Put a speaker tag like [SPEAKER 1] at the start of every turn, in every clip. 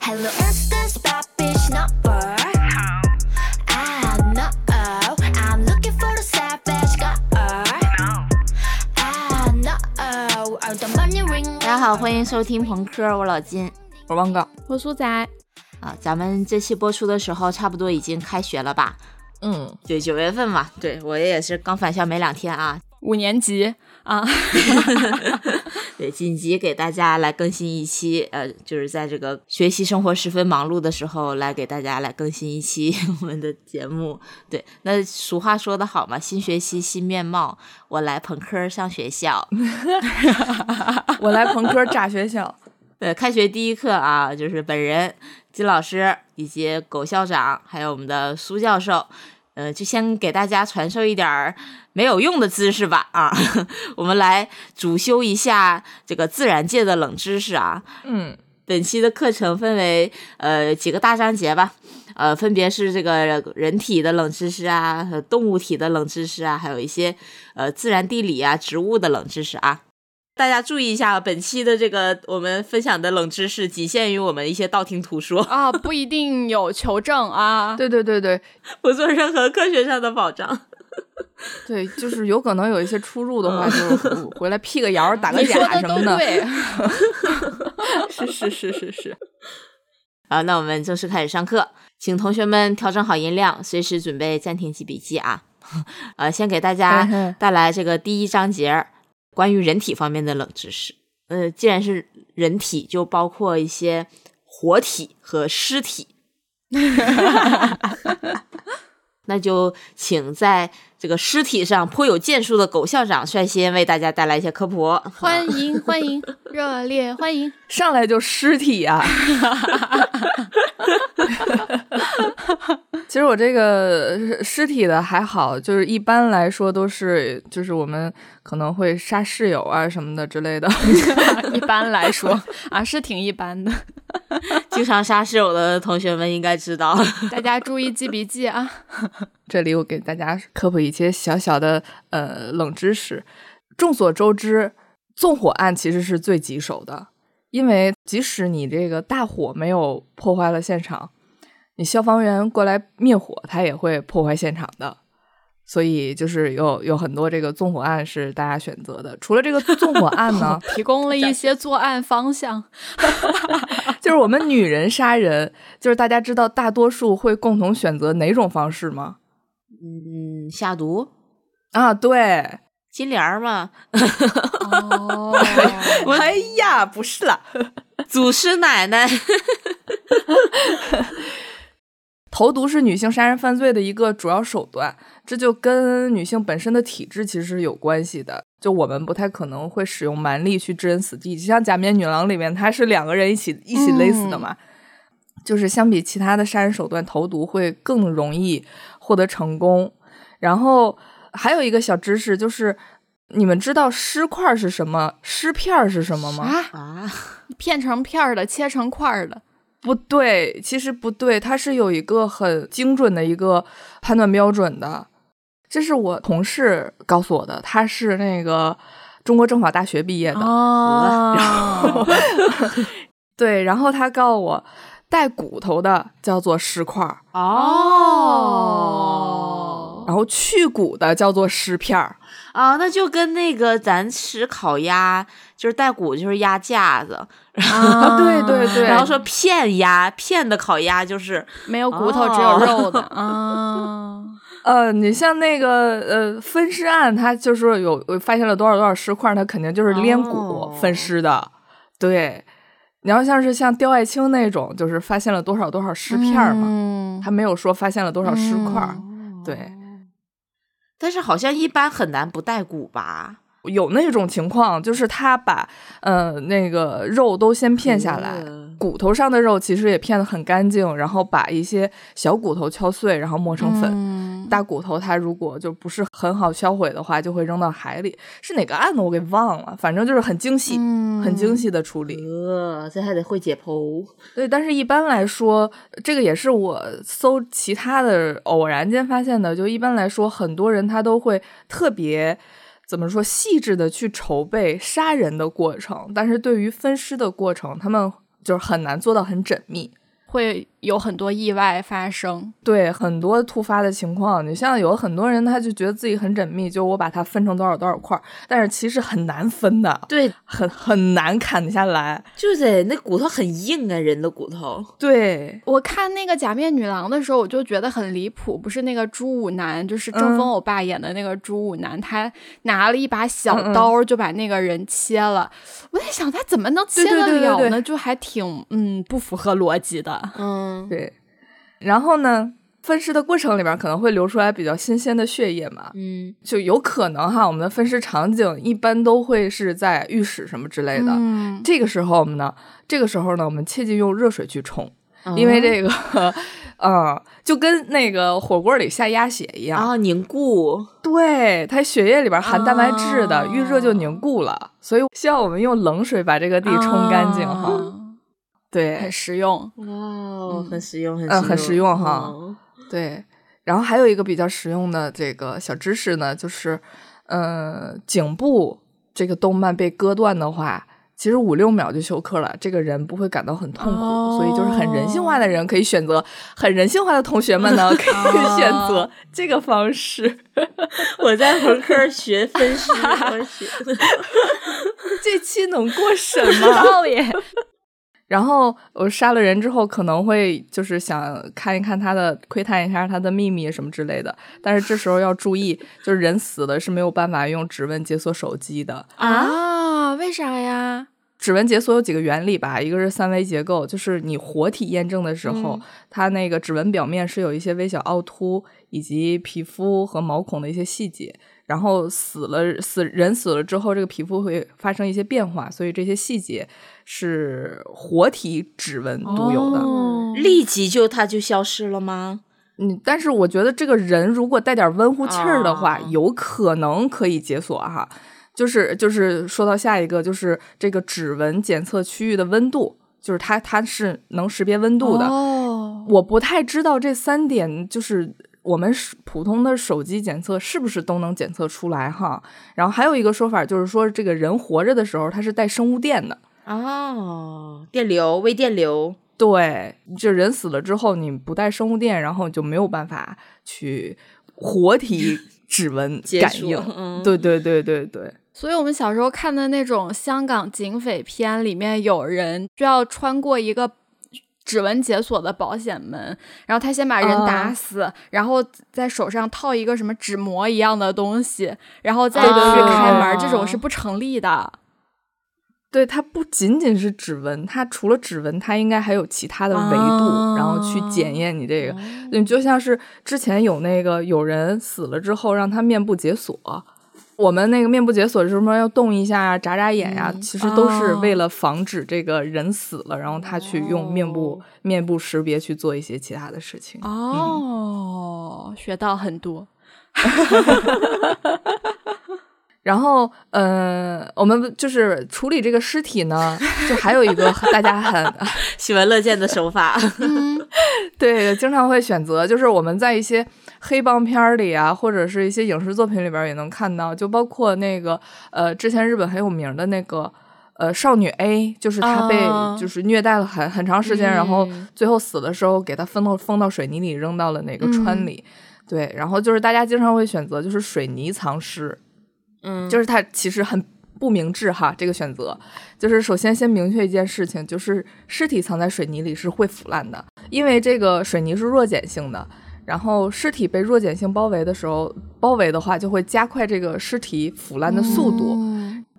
[SPEAKER 1] Hello, is this bad bitch number? Ah, no. I'm looking for the savage girl. Ah, no. I'm the money ring.
[SPEAKER 2] 大家好，欢迎收听朋克，我老金
[SPEAKER 3] 我汪哥，
[SPEAKER 4] 我苏仔，
[SPEAKER 2] 啊。咱们这期播出的时候，差不多已经开学了吧？
[SPEAKER 3] 嗯，
[SPEAKER 2] 对，九月份嘛。对我也是刚返校没两天啊。
[SPEAKER 4] 五年级啊，
[SPEAKER 2] 对，紧急给大家来更新一期，呃，就是在这个学习生活十分忙碌的时候，来给大家来更新一期 我们的节目。对，那俗话说得好嘛，新学期新面貌，我来朋克上学校。
[SPEAKER 3] 我来朋克炸学校。
[SPEAKER 2] 对，开学第一课啊，就是本人金老师以及狗校长，还有我们的苏教授，呃，就先给大家传授一点儿没有用的知识吧啊，我们来主修一下这个自然界的冷知识啊。
[SPEAKER 3] 嗯，
[SPEAKER 2] 本期的课程分为呃几个大章节吧，呃，分别是这个人体的冷知识啊，和动物体的冷知识啊，还有一些呃自然地理啊、植物的冷知识啊。大家注意一下，本期的这个我们分享的冷知识仅限于我们一些道听途说，
[SPEAKER 4] 啊，不一定有求证啊。
[SPEAKER 3] 对对对对
[SPEAKER 2] 不做任何科学上的保障。
[SPEAKER 3] 对，就是有可能有一些出入的话，就回来辟个谣、打个 假什么的。
[SPEAKER 4] 对，
[SPEAKER 3] 是是是是是。
[SPEAKER 2] 好，那我们正式开始上课，请同学们调整好音量，随时准备暂停记笔记啊。呃，先给大家带来这个第一章节关于人体方面的冷知识。呃，既然是人体，就包括一些活体和尸体。那就请在这个尸体上颇有建树的狗校长率先为大家带来一些科普。
[SPEAKER 4] 欢迎欢迎，热烈欢迎。
[SPEAKER 3] 上来就尸体啊！其实我这个尸体的还好，就是一般来说都是，就是我们可能会杀室友啊什么的之类的。
[SPEAKER 4] 一般来说啊，是挺一般的，
[SPEAKER 2] 经常杀室友的同学们应该知道。
[SPEAKER 4] 大家注意记笔记啊。
[SPEAKER 3] 这里我给大家科普一些小小的呃冷知识。众所周知，纵火案其实是最棘手的，因为即使你这个大火没有破坏了现场，你消防员过来灭火，他也会破坏现场的。所以就是有有很多这个纵火案是大家选择的。除了这个纵火案呢，
[SPEAKER 4] 提供了 一些作案方向。
[SPEAKER 3] 就是我们女人杀人，就是大家知道大多数会共同选择哪种方式吗？
[SPEAKER 2] 嗯，下毒，
[SPEAKER 3] 啊，对，
[SPEAKER 2] 金莲儿嘛，
[SPEAKER 4] 哦，
[SPEAKER 3] 哎呀，不是啦，
[SPEAKER 2] 祖师奶奶。
[SPEAKER 3] 投毒是女性杀人犯罪的一个主要手段，这就跟女性本身的体质其实是有关系的。就我们不太可能会使用蛮力去置人死地，就像《假面女郎》里面，她是两个人一起一起勒死的嘛。就是相比其他的杀人手段，投毒会更容易获得成功。然后还有一个小知识，就是你们知道尸块是什么，尸片是什么吗？
[SPEAKER 4] 啊，
[SPEAKER 2] 啊，
[SPEAKER 4] 片成片儿的，切成块儿的。
[SPEAKER 3] 不对，其实不对，它是有一个很精准的一个判断标准的。这是我同事告诉我的，他是那个中国政法大学毕业的。
[SPEAKER 4] 哦，
[SPEAKER 3] 对，然后他告诉我，带骨头的叫做尸块儿，
[SPEAKER 4] 哦，
[SPEAKER 3] 然后去骨的叫做尸片儿。
[SPEAKER 2] 啊，那就跟那个咱吃烤鸭，就是带骨就是鸭架子，
[SPEAKER 4] 啊
[SPEAKER 3] 对对对
[SPEAKER 2] 然后说片鸭片的烤鸭就是
[SPEAKER 4] 没有骨头，只有肉的 啊。
[SPEAKER 3] 呃，你像那个呃分尸案，它就是有发现了多少多少尸块，它肯定就是连骨
[SPEAKER 2] 哦
[SPEAKER 3] 分尸的。对，你要像是像刁爱青那种，就是发现了多少多少尸片儿嘛，
[SPEAKER 4] 嗯
[SPEAKER 3] 他没有说发现了多少尸块儿。对，
[SPEAKER 2] 但是好像一般很难不带骨吧？
[SPEAKER 3] 有那种情况，就是他把呃那个肉都先片下来，
[SPEAKER 2] 嗯
[SPEAKER 3] 骨头上的肉其实也片得很干净，然后把一些小骨头敲碎，然后磨成粉。
[SPEAKER 4] 嗯
[SPEAKER 3] 大骨头它如果就不是很好销毁的话，就会扔到海里。是哪个案子我给忘了，反正就是很精细，
[SPEAKER 4] 嗯
[SPEAKER 3] 很精细的处理。
[SPEAKER 2] 呃，这还得会解剖。
[SPEAKER 3] 对，但是一般来说，这个也是我搜其他的偶然间发现的。就一般来说，很多人他都会特别怎么说细致的去筹备杀人的过程，但是对于分尸的过程，他们就是很难做到很缜密。
[SPEAKER 4] 会有很多意外发生。
[SPEAKER 3] 对很多突发的情况，你像有很多人，他就觉得自己很缜密，就我把它分成多少多少块儿，但是其实很难分的，
[SPEAKER 2] 对，
[SPEAKER 3] 很很难砍得下来。
[SPEAKER 2] 就得那骨头很硬啊，人的骨头。
[SPEAKER 3] 对，
[SPEAKER 4] 我看那个假面女郎的时候，我就觉得很离谱，不是那个朱武男，就是争锋欧巴演的那个朱武男，他拿了一把小刀就把那个人切了。我在想，他怎么能切得
[SPEAKER 3] 对对对
[SPEAKER 4] 了呢？就还挺嗯不符合逻辑的。
[SPEAKER 2] 嗯，
[SPEAKER 3] 对，然后呢，分尸的过程里边可能会流出来比较新鲜的血液嘛，
[SPEAKER 2] 嗯。
[SPEAKER 3] 就有可能哈，我们的分尸场景一般都会是在浴室什么之类的。
[SPEAKER 4] 嗯，
[SPEAKER 3] 这个时候我们呢，这个时候呢，我们切忌用热水去冲，因为这个，嗯，就跟那个火锅里下鸭血一样，
[SPEAKER 2] 啊凝固，
[SPEAKER 3] 对，它血液里边含蛋白质的，
[SPEAKER 2] 哦
[SPEAKER 3] 遇热就凝固了，所以需要我们用冷水把这个地冲干净哈。
[SPEAKER 4] 嗯
[SPEAKER 3] 对。
[SPEAKER 4] 很，实用。
[SPEAKER 2] 哇哦，很实用，很
[SPEAKER 3] 嗯很实用哈。
[SPEAKER 2] 嗯。
[SPEAKER 3] 对，然后还有一个比较实用的这个小知识呢，就是，呃，颈部这个动脉被割断的话，其实五六秒就休克了，这个人不会感到很痛苦，所以就是很人性化的人可以选择，很人性化的同学们呢可以选择这个方式。
[SPEAKER 2] 我在文科学分析，我学。
[SPEAKER 3] 这期能过审吗？
[SPEAKER 4] 道耶，
[SPEAKER 3] 然后我杀了人之后，可能会就是想看一看他的，窥探一下他的秘密什么之类的。但是这时候要注意，就是人死了是没有办法用指纹解锁手机的。
[SPEAKER 4] 啊？为啥呀？
[SPEAKER 3] 指纹解锁有几个原理吧，一个是三维结构，就是你活体验证的时候，它那个指纹表面是有一些微小凹凸，以及皮肤和毛孔的一些细节。然后死了死人死了之后，这个皮肤会发生一些变化，所以这些细节是活体指纹独有的。
[SPEAKER 4] 哦
[SPEAKER 2] 立即就它就消失了吗？
[SPEAKER 3] 嗯，但是我觉得这个人如果带点温乎气儿的话，
[SPEAKER 2] 啊
[SPEAKER 3] 有可能可以解锁哈。就是就是说到下一个，就是这个指纹检测区域的温度，就是它它是能识别温度的。
[SPEAKER 4] 哦，
[SPEAKER 3] 我不太知道这三点就是我们普通的手机检测是不是都能检测出来哈。然后还有一个说法就是说，这个人活着的时候他是带生物电的。
[SPEAKER 2] 哦，电流，微电流，
[SPEAKER 3] 对，就人死了之后，你不带生物电，然后就没有办法去活体 指纹感应。
[SPEAKER 2] 嗯
[SPEAKER 3] 对对对对对，
[SPEAKER 4] 所以我们小时候看的那种香港警匪片，里面有人需要穿过一个指纹解锁的保险门，然后他先把人打
[SPEAKER 3] 啊
[SPEAKER 4] 死，然后在手上套一个什么纸膜一样的东西，然后再去开门，
[SPEAKER 2] 对
[SPEAKER 4] 这种是不成立的。
[SPEAKER 3] 对，它不仅仅是指纹，它除了指纹，它应该还有其他的维度，然后去检验你这个。你就像是之前有那个有人死了之后，让他面部解锁。我们那个面部解锁是什么要动一下呀、眨眨眼呀，其实都是为了防止这个人死了，然后他去用面部、
[SPEAKER 2] 哦
[SPEAKER 3] 面部识别去做一些其他的事情。
[SPEAKER 4] 哦，学到很多。
[SPEAKER 3] 然后，呃，我们就是处理这个尸体呢，就还有一个大家很
[SPEAKER 2] 喜闻乐见的手法。
[SPEAKER 3] 对，经常会选择，就是我们在一些黑帮片里啊，或者是一些影视作品里边也能看到，就包括那个呃，之前日本很有名的那个呃少女 A，就是她被
[SPEAKER 2] 啊
[SPEAKER 3] 就是虐待了很很长时间，然后
[SPEAKER 2] 嗯。
[SPEAKER 3] 最后死的时候给她封到封到水泥里，扔到了那个川里。对，然后就是大家经常会选择就是水泥藏尸，
[SPEAKER 2] 嗯，
[SPEAKER 3] 就是它其实很不明智哈，这个选择就是首先先明确一件事情，就是尸体藏在水泥里是会腐烂的，因为这个水泥是弱碱性的。然后尸体被弱碱性包围的时候，包围的话就会加快这个尸体腐烂的速度。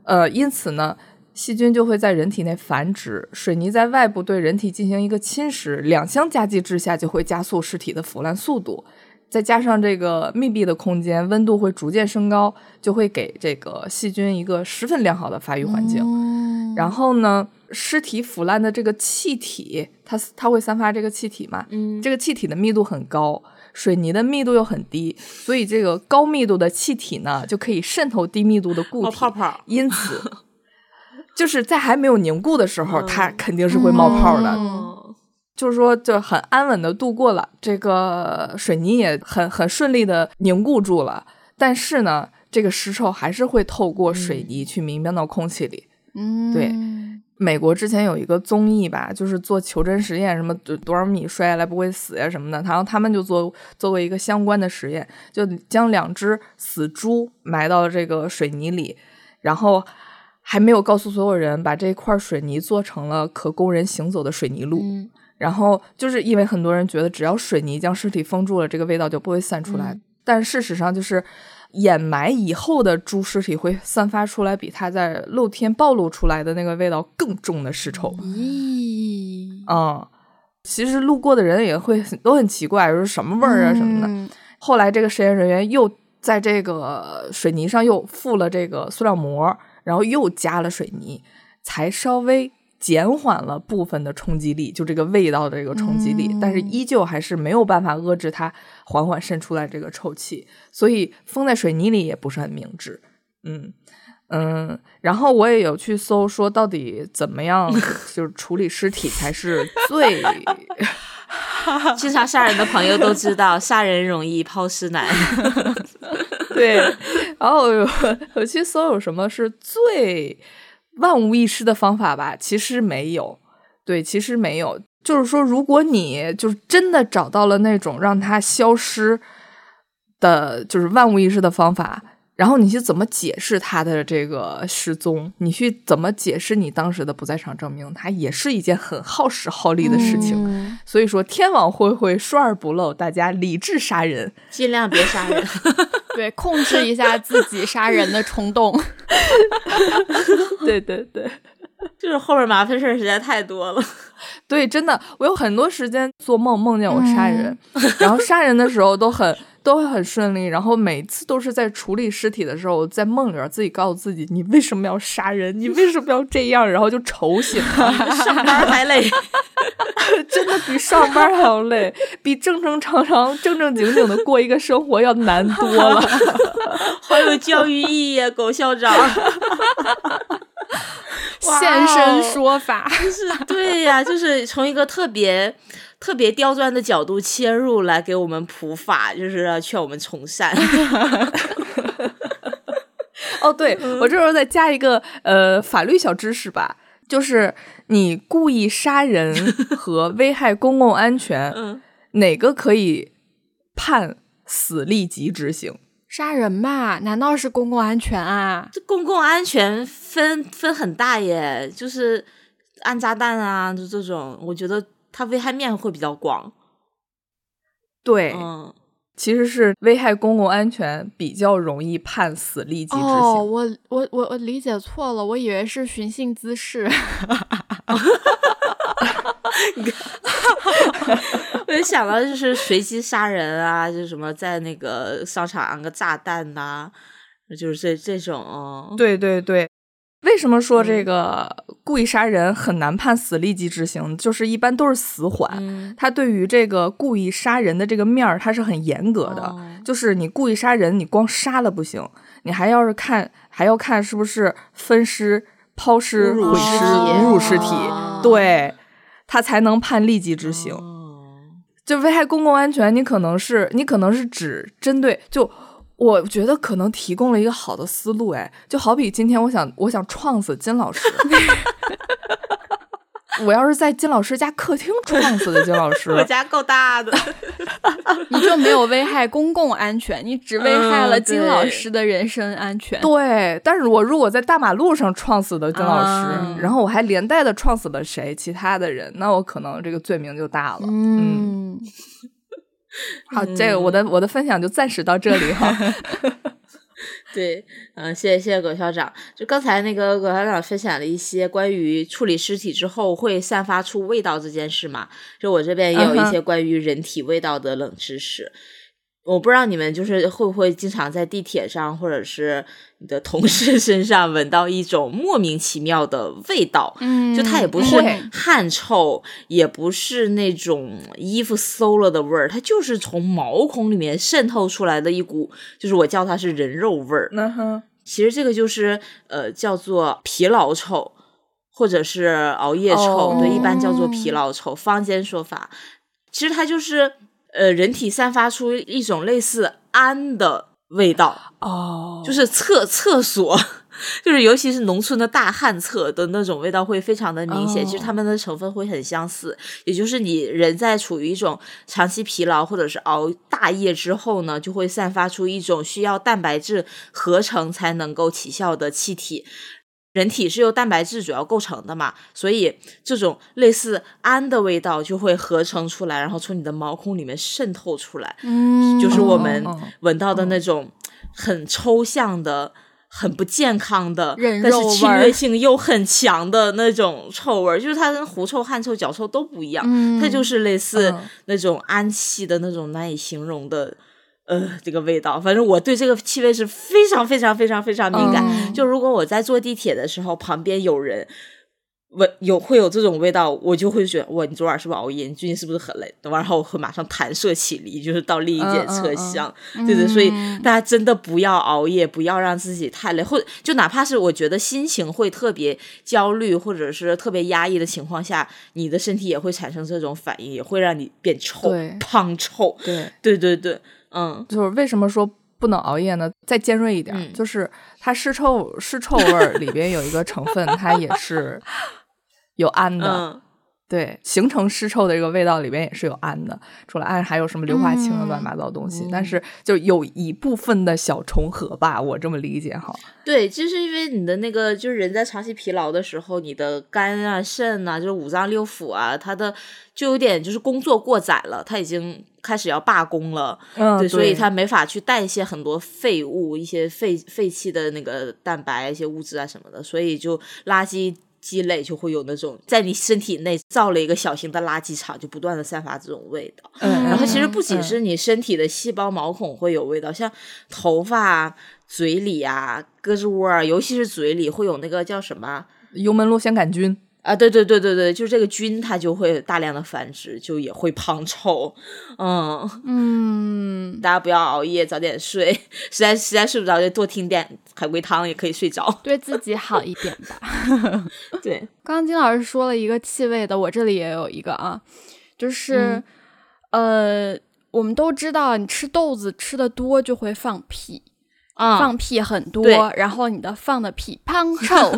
[SPEAKER 3] 呃，因此呢，细菌就会在人体内繁殖，水泥在外部对人体进行一个侵蚀，两相加剂之下就会加速尸体的腐烂速度。再加上这个密闭的空间，温度会逐渐升高，就会给这个细菌一个十分良好的发育环境。然后呢，尸体腐烂的这个气体，它它会散发这个气体嘛？
[SPEAKER 2] 嗯
[SPEAKER 3] 这个气体的密度很高，水泥的密度又很低，所以这个高密度的气体呢，就可以渗透低密度的固体，
[SPEAKER 2] 冒泡泡。
[SPEAKER 3] 因此，就是在还没有凝固的时候，
[SPEAKER 2] 嗯
[SPEAKER 3] 它肯定是会冒泡的。
[SPEAKER 2] 哦
[SPEAKER 3] 就是说，就很安稳的度过了这个水泥，也很很顺利的凝固住了。但是呢，这个尸臭还是会透过水泥去弥漫到空气里。
[SPEAKER 4] 嗯，
[SPEAKER 3] 对美国之前有一个综艺吧，就是做求真实验，什么多多少米摔下来不会死呀什么的，然后他们就做做过一个相关的实验，就将两只死猪埋到这个水泥里，然后还没有告诉所有人，把这块水泥做成了可供人行走的水泥路。
[SPEAKER 4] 嗯
[SPEAKER 3] 然后就是因为很多人觉得只要水泥将尸体封住了，这个味道就不会散出来。
[SPEAKER 4] 嗯
[SPEAKER 3] 但事实上，就是掩埋以后的猪尸体会散发出来比它在露天暴露出来的那个味道更重的尸臭。
[SPEAKER 4] 咦，
[SPEAKER 3] 嗯，其实路过的人也会很都很奇怪，说什么味儿啊什么的。
[SPEAKER 4] 嗯
[SPEAKER 3] 后来这个实验人员又在这个水泥上又附了这个塑料膜，然后又加了水泥，才稍微减缓了部分的冲击力，就这个味道的这个冲击力，
[SPEAKER 4] 嗯
[SPEAKER 3] 但是依旧还是没有办法遏制它缓缓渗出来这个臭气，所以封在水泥里也不是很明智。嗯嗯，然后我也有去搜，说到底怎么样 就是处理尸体才是最
[SPEAKER 2] 经常杀人的朋友都知道，杀人容易抛尸难。
[SPEAKER 3] 对，然后有我去搜有什么是最万无一失的方法吧，其实没有。对，其实没有。就是说，如果你就是真的找到了那种让它消失的，就是万无一失的方法，然后你去怎么解释他的这个失踪？你去怎么解释你当时的不在场证明？它也是一件很耗时耗力的事情。
[SPEAKER 4] 嗯
[SPEAKER 3] 所以说，天网恢恢，疏而不漏，大家理智杀人。
[SPEAKER 2] 尽量别杀人。
[SPEAKER 4] 对，控制一下自己杀人的冲动。
[SPEAKER 3] 对对对。
[SPEAKER 2] 就是后面麻烦事儿实在太多了。
[SPEAKER 3] 对，真的，我有很多时间做梦，梦见我杀人，然后杀人的时候都很都会很顺利，然后每次都是在处理尸体的时候，在梦里边自己告诉自己，你为什么要杀人？你为什么要这样？然后就愁醒了，
[SPEAKER 2] 上班还累，
[SPEAKER 3] 真的比上班还要累，比正正常常、正正经经的过一个生活要难多了。
[SPEAKER 2] 好有教育意义啊，狗校长。哇
[SPEAKER 4] 现身
[SPEAKER 2] 哦
[SPEAKER 4] 说法，
[SPEAKER 2] 是对呀、就是从一个特别特别刁钻的角度切入来给我们普法，就是要劝我们从善。
[SPEAKER 3] 哦，对，我这时候再加一个呃法律小知识吧，就是你故意杀人和危害公共安全，
[SPEAKER 2] 嗯
[SPEAKER 3] 哪个可以判死立即执行？
[SPEAKER 4] 杀人吧？难道是公共安全啊？
[SPEAKER 2] 这公共安全分分很大耶，就是安炸弹啊，就这种，我觉得它危害面会比较广。
[SPEAKER 3] 对，
[SPEAKER 2] 嗯，
[SPEAKER 3] 其实是危害公共安全比较容易判死立即执行。
[SPEAKER 4] 哦，我我我我理解错了，我以为是寻衅滋事。
[SPEAKER 2] 我就想到就是随机杀人啊，就是什么在那个商场安个炸弹呐、就是这这种。嗯
[SPEAKER 3] 对对对，为什么说这个故意杀人很难判死立即执行？就是一般都是死缓。
[SPEAKER 2] 嗯
[SPEAKER 3] 它对于这个故意杀人的这个面儿，他是很严格的。
[SPEAKER 2] 哦
[SPEAKER 3] 就是你故意杀人，你光杀了不行，你还要是看，还要看是不是分尸、抛尸、毁尸、侮辱尸体，
[SPEAKER 2] 哦
[SPEAKER 3] 对，他才能判立即执行。
[SPEAKER 2] 哦
[SPEAKER 3] 就危害公共安全，你可能是你可能是只针对就。我觉得可能提供了一个好的思路，哎，就好比今天我想我想撞死金老师，我要是在金老师家客厅撞死的金老师，
[SPEAKER 2] 我家够大的。
[SPEAKER 4] 你就没有危害公共安全，你只危害了
[SPEAKER 2] 嗯
[SPEAKER 4] 金老师的人身安全。
[SPEAKER 3] 对，但是我如果在大马路上撞死的金老师，
[SPEAKER 2] 啊
[SPEAKER 3] 然后我还连带的撞死了谁其他的人，那我可能这个罪名就大了。
[SPEAKER 4] 嗯，
[SPEAKER 3] 好，这个我的我的分享就暂时到这里哈。
[SPEAKER 2] 对，嗯、谢谢谢谢葛校长。就刚才那个葛校长分享了一些关于处理尸体之后会散发出味道这件事嘛，就我这边也有一些关于人体味道的冷知识。我不知道你们就是会不会经常在地铁上或者是你的同事身上闻到一种莫名其妙的味道，
[SPEAKER 4] 嗯
[SPEAKER 2] 就它也不是汗臭，也不是那种衣服馊了的味儿，它就是从毛孔里面渗透出来的一股，就是我叫它是人肉味儿。
[SPEAKER 3] 嗯哼，
[SPEAKER 2] 其实这个就是呃叫做疲劳臭，或者是熬夜臭，
[SPEAKER 3] 哦
[SPEAKER 2] 对，一般叫做疲劳臭，坊间说法。其实它就是呃人体散发出一种类似氨的味道，
[SPEAKER 3] 哦，
[SPEAKER 2] 就是厕厕所 就是尤其是农村的大旱厕的那种味道会非常的明显，
[SPEAKER 3] 哦
[SPEAKER 2] 其实它们的成分会很相似，也就是你人在处于一种长期疲劳或者是熬大夜之后呢，就会散发出一种需要蛋白质合成才能够起效的气体。人体是由蛋白质主要构成的嘛，所以这种类似氨的味道就会合成出来，然后从你的毛孔里面渗透出来，
[SPEAKER 4] 嗯，
[SPEAKER 2] 就是我们闻到的那种很抽象的、很不健康的，但是侵略性又很强的那种臭味儿，就是它跟狐臭、汗臭、脚臭都不一样，
[SPEAKER 4] 嗯
[SPEAKER 2] 它就是类似
[SPEAKER 3] 嗯
[SPEAKER 2] 那种氨气的那种难以形容的。呃，这个味道，反正我对这个气味是非常非常非常非常敏感。
[SPEAKER 3] 嗯
[SPEAKER 2] 就如果我在坐地铁的时候，旁边有人闻有会有这种味道，我就会觉得，哇，你昨晚是不是熬夜？你最近是不是很累？然后我会马上弹射起离，就是到另一节车厢。对对，所以大家真的不要熬夜，不要让自己太累，或者就哪怕是我觉得心情会特别焦虑，或者是特别压抑的情况下，你的身体也会产生这种反应，也会让你变臭
[SPEAKER 3] 对、
[SPEAKER 2] 胖臭。
[SPEAKER 3] 对，
[SPEAKER 2] 对对对，嗯，
[SPEAKER 3] 就是为什么说不能熬夜呢？再尖锐一点，
[SPEAKER 2] 嗯
[SPEAKER 3] 就是它尸臭尸臭味儿里边有一个成分，它也是有氨的。
[SPEAKER 2] 嗯
[SPEAKER 3] 对，形成尸臭的这个味道里边也是有氨的，除了氨还有什么硫化氢乱七八糟的东西，但是就有一部分的小重合吧，我这么理解哈。
[SPEAKER 2] 对，就是因为你的那个，就是人在长期疲劳的时候，你的肝啊、肾啊，就是五脏六腑啊，它的就有点就是工作过载了，它已经开始要罢工了。
[SPEAKER 3] 嗯
[SPEAKER 2] 对，所以它没法去代谢很多废物、一些废废弃的那个蛋白、一些物质啊什么的，所以就垃圾积累就会有那种在你身体内造了一个小型的垃圾场，就不断的散发这种味道。
[SPEAKER 3] 嗯
[SPEAKER 2] 然后其实
[SPEAKER 3] 嗯
[SPEAKER 2] 不仅是你身体的细胞毛孔会有味道，像头发啊、嘴里啊、胳肢窝啊，尤其是嘴里会有那个叫什么
[SPEAKER 3] 幽门螺旋杆菌，
[SPEAKER 2] 啊？对对对对对，就是这个菌它就会大量的繁殖，就也会胖臭。嗯，
[SPEAKER 4] 嗯，
[SPEAKER 2] 大家不要熬夜，早点睡。实在实在睡不着，就多听点海龟汤，也可以睡着。
[SPEAKER 4] 对自己好一点吧。
[SPEAKER 2] 对，
[SPEAKER 4] 刚刚金老师说了一个气味的，我这里也有一个啊，就是、呃，我们都知道，你吃豆子吃的多就会放屁。
[SPEAKER 2] 嗯。
[SPEAKER 4] 放屁很多，然后你的放的屁胖 臭，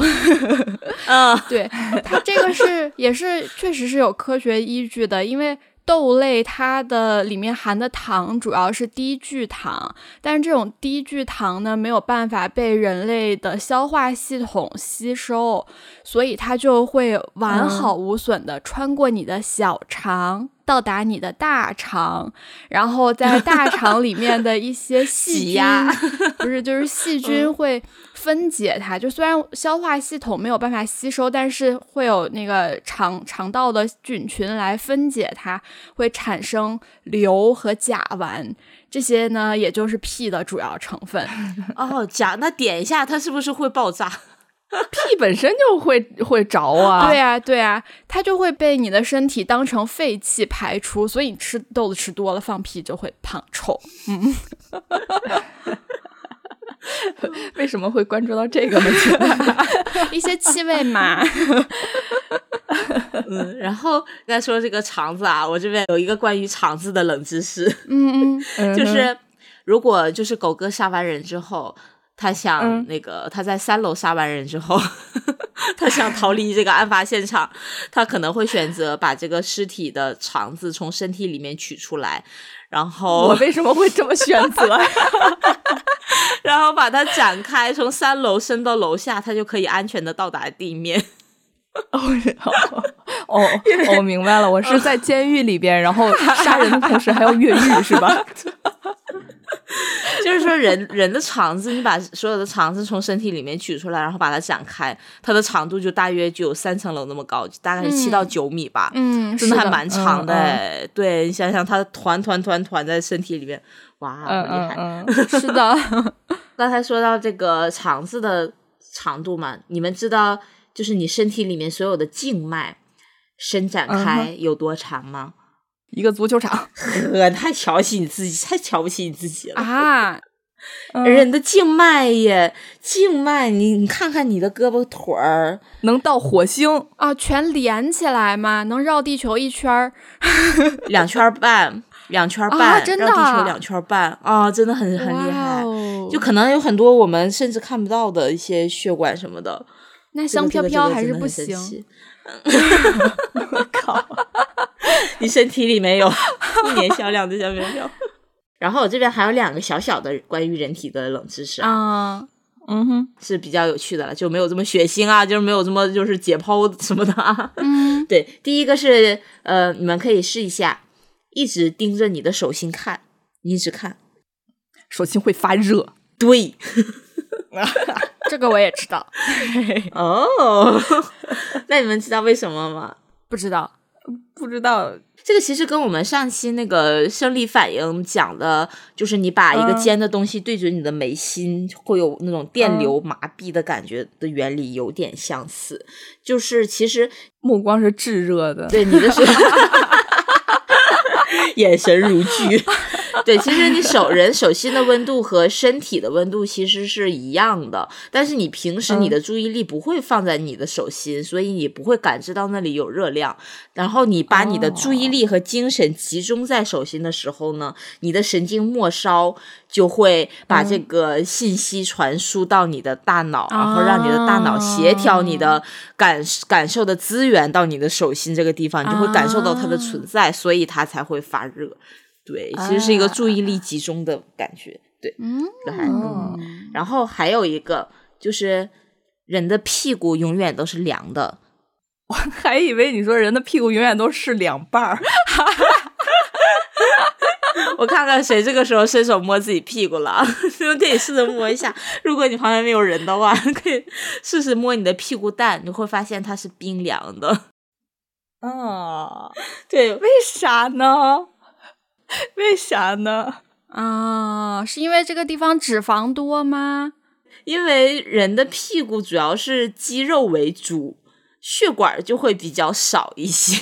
[SPEAKER 2] 嗯。
[SPEAKER 4] 对它这个是也是确实是有科学依据的，因为豆类它的里面含的糖主要是低聚糖，但是这种低聚糖呢没有办法被人类的消化系统吸收，所以它就会完好无损的穿过你的小肠。到达你的大肠，然后在大肠里面的一些 细菌 不是就是细菌会分解它。就虽然消化系统没有办法吸收，但是会有那个肠肠道的菌群来分解它，会产生硫和甲烷。这些呢，也就是屁的主要成分。
[SPEAKER 2] 哦，甲那点一下，它是不是会爆炸？
[SPEAKER 3] 屁本身就会 会着啊。
[SPEAKER 4] 对啊，对啊，它就会被你的身体当成废气排出，所以你吃豆子吃多了，放屁就会胖臭。
[SPEAKER 3] 嗯 为什么会关注到这个呢？
[SPEAKER 4] 一些气味嘛，
[SPEAKER 2] 嗯，然后再说这个肠子啊，我这边有一个关于肠子的冷知识。
[SPEAKER 4] 嗯嗯，
[SPEAKER 2] 就是如果就是狗哥杀完人之后，他想
[SPEAKER 3] 嗯
[SPEAKER 2] 那个、他在三楼杀完人之后，他想逃离这个案发现场，他可能会选择把这个尸体的肠子从身体里面取出来，然后我
[SPEAKER 3] 为什么会这么选择？
[SPEAKER 2] 然后把它展开，从三楼伸到楼下，他就可以安全的到达地面。
[SPEAKER 3] 哦，哦，我明白了，我是在监狱里边，然后杀人的同时还要越狱，是吧？
[SPEAKER 2] 就是说人 人的肠子，你把所有的肠子从身体里面取出来，然后把它展开，它的长度就大约就有三层楼那么高，大概是七到九米吧。
[SPEAKER 4] 嗯，
[SPEAKER 2] 真的还蛮长的、哎对你想想，它团团团团在身体里面，哇，厉害！
[SPEAKER 3] 嗯嗯，
[SPEAKER 4] 是的，
[SPEAKER 2] 刚才说到这个肠子的长度嘛，你们知道就是你身体里面所有的静脉伸展
[SPEAKER 3] 嗯
[SPEAKER 2] 开有多长吗？
[SPEAKER 3] 一个足球场，
[SPEAKER 2] 呵，太瞧不起你自己，太瞧不起你自己了。
[SPEAKER 4] 啊，
[SPEAKER 3] 嗯
[SPEAKER 2] 人的静脉耶，静脉，你你看看你的胳膊腿儿，
[SPEAKER 3] 能到火星，
[SPEAKER 4] 啊，全连起来嘛，能绕地球一圈儿。
[SPEAKER 2] 两圈半，两圈
[SPEAKER 4] 啊
[SPEAKER 2] 半，
[SPEAKER 4] 真的
[SPEAKER 2] 绕地球两圈半啊，真的很很厉害。
[SPEAKER 4] 哦
[SPEAKER 2] 就可能有很多我们甚至看不到的一些血管什么的，
[SPEAKER 4] 那香飘飘还是不行。
[SPEAKER 2] 奇。我靠！你身体里没有一年销量的香飘飘。然后我这边还有两个小小的关于人体的冷知识啊，
[SPEAKER 4] 啊，
[SPEAKER 3] 嗯哼，
[SPEAKER 2] 是比较有趣的了，就没有这么血腥啊，就是没有这么就是解剖 什么的啊。
[SPEAKER 4] 嗯，
[SPEAKER 2] 对，第一个是呃，你们可以试一下，一直盯着你的手心看，你一直看。
[SPEAKER 3] 手心会发热。
[SPEAKER 2] 对，
[SPEAKER 4] 这个我也知道，
[SPEAKER 2] 哦，那你们知道为什么吗？
[SPEAKER 4] 不知道。
[SPEAKER 3] 不知道，
[SPEAKER 2] 这个其实跟我们上期那个生理反应讲的，就是你把一个
[SPEAKER 3] 嗯
[SPEAKER 2] 尖的东西对准你的眉心，会有那种电流麻痹的感觉的原理有点相似。就是其实
[SPEAKER 3] 目光是炙热的。
[SPEAKER 2] 对你的是 眼神如炬。对，其实你手人手心的温度和身体的温度其实是一样的，但是你平时你的注意力不会放在你的手心，所以你不会感知到那里有热量。然后你把你的注意力和精神集中在手心的时候呢，你的神经末梢就会把这个信息传输到你的大脑，然后让你的大脑协调你的感感受的资源到你的手心这个地方，你就会感受到它的存在，所以它才会发热。对，其实是一个注意力集中的感觉。对，
[SPEAKER 4] 嗯，
[SPEAKER 2] 这还嗯，然后还有一个就是人的屁股永远都是凉的。
[SPEAKER 3] 我还以为你说人的屁股永远都是两半儿。
[SPEAKER 2] 我看看谁这个时候伸手摸自己屁股了，你们可以试着摸一下。如果你旁边没有人的话，可以试试摸你的屁股蛋，你会发现它是冰凉的。
[SPEAKER 3] 啊，
[SPEAKER 2] 对，
[SPEAKER 3] 为啥呢？为啥呢？
[SPEAKER 4] 啊，是因为这个地方脂肪多吗？
[SPEAKER 2] 因为人的屁股主要是肌肉为主，血管就会比较少一些，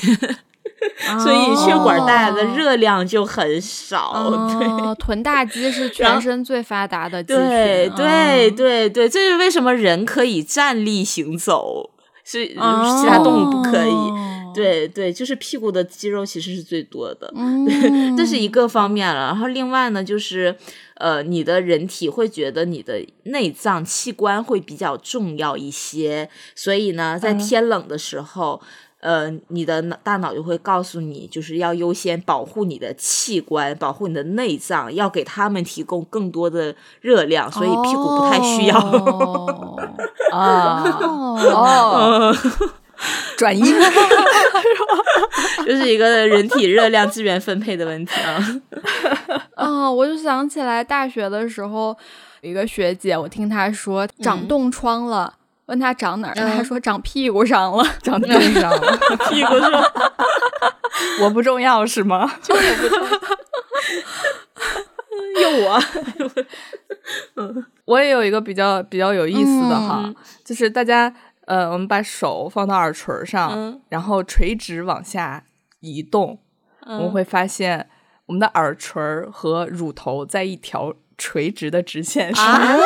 [SPEAKER 2] 所以血管带来的热量就很少。对。
[SPEAKER 4] 哦，臀大肌是 全身最发达的肌群。
[SPEAKER 2] 对对
[SPEAKER 4] 嗯
[SPEAKER 2] 对对，这是为什么人可以站立行走，是
[SPEAKER 4] 哦
[SPEAKER 2] 其他动物不可以。对对，就是屁股的肌肉其实是最多的，
[SPEAKER 4] 嗯，
[SPEAKER 2] 这是一个方面了。然后另外呢，就是呃，你的人体会觉得你的内脏器官会比较重要一些，所以呢，在
[SPEAKER 3] 嗯
[SPEAKER 2] 天冷的时候。呃，你的脑大脑就会告诉你，就是要优先保护你的器官，保护你的内脏，要给他们提供更多的热量，所以屁股不太需要。
[SPEAKER 4] 哦，
[SPEAKER 3] 转移。
[SPEAKER 2] 就是一个人体热量资源分配的问题啊。
[SPEAKER 4] 哦，我就想起来大学的时候，有一个学姐，我听她说长冻疮了，问她长哪儿，她
[SPEAKER 2] 嗯。
[SPEAKER 4] 说长屁股上了。
[SPEAKER 3] 长地上。了，
[SPEAKER 2] 屁股上，
[SPEAKER 3] 我不重要是吗？
[SPEAKER 2] 有我，
[SPEAKER 3] 我也有一个比较比较有意思的哈，
[SPEAKER 2] 嗯。
[SPEAKER 3] 就是大家呃，我们把手放到耳垂上，
[SPEAKER 2] 嗯
[SPEAKER 3] 然后垂直往下移动，我们
[SPEAKER 2] 嗯
[SPEAKER 3] 会发现我们的耳垂和乳头在一条垂直的直线上。
[SPEAKER 2] 啊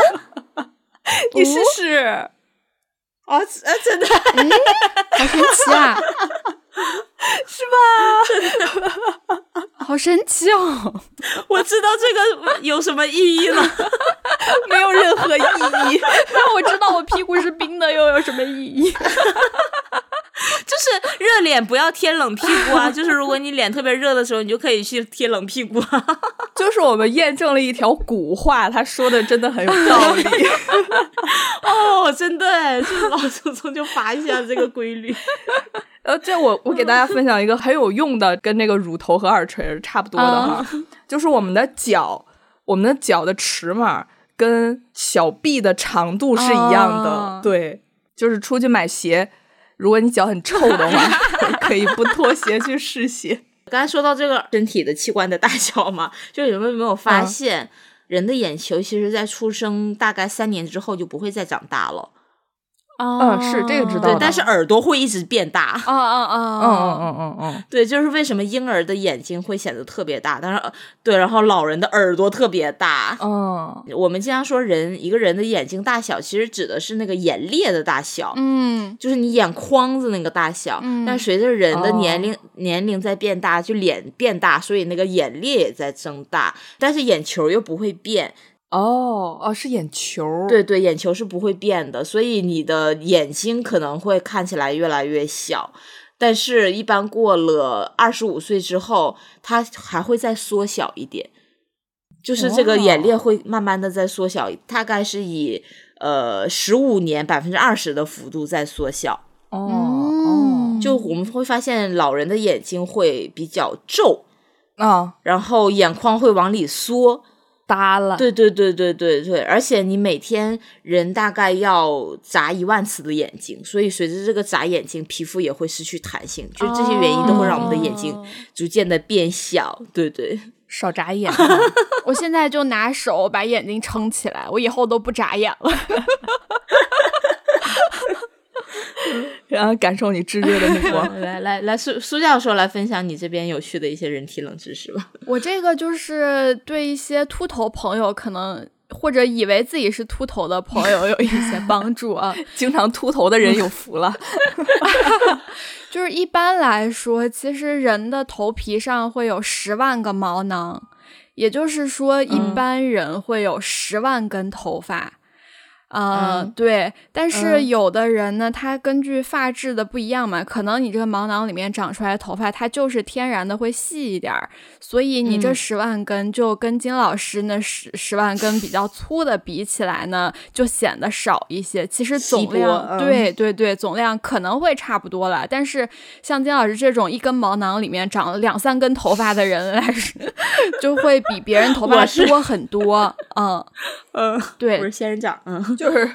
[SPEAKER 3] 你试试，
[SPEAKER 2] 哦，啊，真的，
[SPEAKER 4] 好神奇啊！
[SPEAKER 3] 是吧？
[SPEAKER 4] 好神奇哦！
[SPEAKER 2] 我知道这个有什么意义了。
[SPEAKER 3] 没有任何意义。
[SPEAKER 4] 那我知道我屁股是冰的，又有什么意义？
[SPEAKER 2] 就是热脸不要贴冷屁股啊！就是如果你脸特别热的时候，你就可以去贴冷屁股啊。
[SPEAKER 3] 就是我们验证了一条古话，他说的真的很有道理。
[SPEAKER 2] 哦，真的哎，就是老祖宗就发现了这个规律。
[SPEAKER 3] 呃，这我我给大家分享一个很有用的，跟那个乳头和耳垂差不多的哈，就是我们的脚，我们的脚的尺码跟小臂的长度是一样的。
[SPEAKER 4] 哦
[SPEAKER 3] 对，就是出去买鞋，如果你脚很臭的话，可以不脱鞋去试鞋。
[SPEAKER 2] 刚才说到这个身体的器官的大小嘛，就有没有没有发
[SPEAKER 3] 嗯
[SPEAKER 2] 现，人的眼球其实在出生大概三年之后就不会再长大了。
[SPEAKER 4] 哦，
[SPEAKER 3] 是这个知道的，
[SPEAKER 2] 对但是耳朵会一直变大。
[SPEAKER 4] 啊啊啊！
[SPEAKER 3] 嗯嗯嗯嗯嗯，
[SPEAKER 2] 对，就是为什么婴儿的眼睛会显得特别大，但是呃对，然后老人的耳朵特别大。
[SPEAKER 3] 嗯
[SPEAKER 2] 我们经常说人一个人的眼睛大小，其实指的是那个眼裂的大小，
[SPEAKER 4] 嗯
[SPEAKER 2] 就是你眼眶子那个大小。
[SPEAKER 4] 嗯
[SPEAKER 2] 但随着人的
[SPEAKER 3] 哦
[SPEAKER 2] 年龄、年龄在变大，就脸变大，所以那个眼裂也在增大，但是眼球又不会变。
[SPEAKER 3] 哦哦，是眼球，
[SPEAKER 2] 对对，眼球是不会变的，所以你的眼睛可能会看起来越来越小。但是，一般过了二十五岁之后，它还会再缩小一点，就是这个眼裂
[SPEAKER 3] 哦
[SPEAKER 2] 会慢慢的在缩小，大概是以呃十五年百分之二十的幅度在缩小。
[SPEAKER 3] 哦
[SPEAKER 4] 哦
[SPEAKER 2] 就我们会发现，老人的眼睛会比较皱，
[SPEAKER 3] 哦啊，
[SPEAKER 2] 然后眼眶会往里缩。
[SPEAKER 3] 耷了，
[SPEAKER 2] 对对对对对对，而且你每天人大概要眨一万次的眼睛，所以随着这个眨眼睛，皮肤也会失去弹性，就这些原因都会让我们的眼睛
[SPEAKER 4] 哦
[SPEAKER 2] 逐渐的变小。对对，
[SPEAKER 3] 少眨眼，
[SPEAKER 4] 我现在就拿手把眼睛撑起来，我以后都不眨眼了。
[SPEAKER 3] 然后感受你炙热的 目光。
[SPEAKER 2] 来来来，苏苏教授来分享你这边有趣的一些人体冷知识吧。
[SPEAKER 4] 我这个就是对一些秃头朋友可能。或者以为自己是秃头的朋友有一些帮助啊，
[SPEAKER 3] 经常秃头的人有福了。
[SPEAKER 4] 就是一般来说，其实人的头皮上会有十万个毛囊，也就是说，一
[SPEAKER 3] 嗯
[SPEAKER 4] 般人会有十万根头发。呃，
[SPEAKER 2] 嗯
[SPEAKER 4] 对，但是
[SPEAKER 3] 嗯
[SPEAKER 4] 有的人呢，他根据发质的不一样嘛，可能你这个毛囊里面长出来的头发，它就是天然的会细一点儿，所以你这
[SPEAKER 2] 嗯
[SPEAKER 4] 十万根就跟金老师那十十万根比较粗的比起来呢，就显得少一些。其实总量，
[SPEAKER 2] 嗯
[SPEAKER 4] 对对对，总量可能会差不多了，但是像金老师这种一根毛囊里面长了两三根头发的人来说，就会比别人头发多很多。嗯，
[SPEAKER 2] 嗯，
[SPEAKER 4] 对
[SPEAKER 2] 我是仙人掌。嗯，
[SPEAKER 3] 就是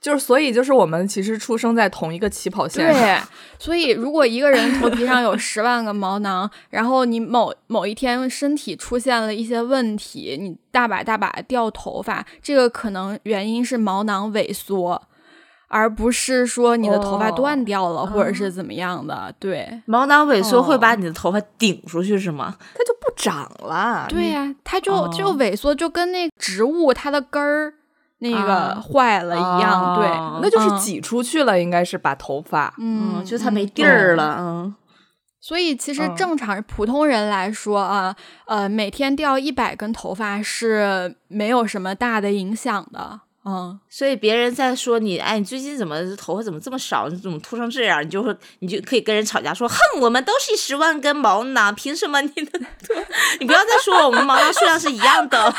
[SPEAKER 3] 就是，所以就是我们其实出生在同一个起跑线上。
[SPEAKER 4] 对，所以如果一个人头皮上有十万个毛囊，然后你某某一天身体出现了一些问题，你大把大把掉头发，这个可能原因是毛囊萎缩。而不是说你的头发
[SPEAKER 3] 哦
[SPEAKER 4] 断掉了，或者是怎么样的，对
[SPEAKER 2] 毛囊萎缩会
[SPEAKER 3] 哦
[SPEAKER 2] 把你的头发顶出去是吗？
[SPEAKER 3] 它就不长了。
[SPEAKER 4] 对呀、它就、
[SPEAKER 3] 哦
[SPEAKER 4] 就萎缩，就跟那植物它的根儿那个
[SPEAKER 3] 啊
[SPEAKER 4] 坏了一样，对，
[SPEAKER 2] 哦
[SPEAKER 3] 那就是
[SPEAKER 4] 嗯
[SPEAKER 3] 挤出去了，应该是把头发。
[SPEAKER 2] 嗯，
[SPEAKER 4] 嗯，
[SPEAKER 2] 就它没
[SPEAKER 4] 嗯
[SPEAKER 2] 地儿了。嗯，
[SPEAKER 4] 所以其实
[SPEAKER 3] 嗯
[SPEAKER 4] 正常普通人来说啊，呃，每天掉一百根头发是没有什么大的影响的。嗯，
[SPEAKER 2] 所以别人在说你，哎，你最近怎么头发怎么这么少？你怎么秃成这样？你就会，你就可以跟人吵架说，哼，我们都是十万根毛囊，凭什么你的？你不要再说我们毛囊数量是一样的。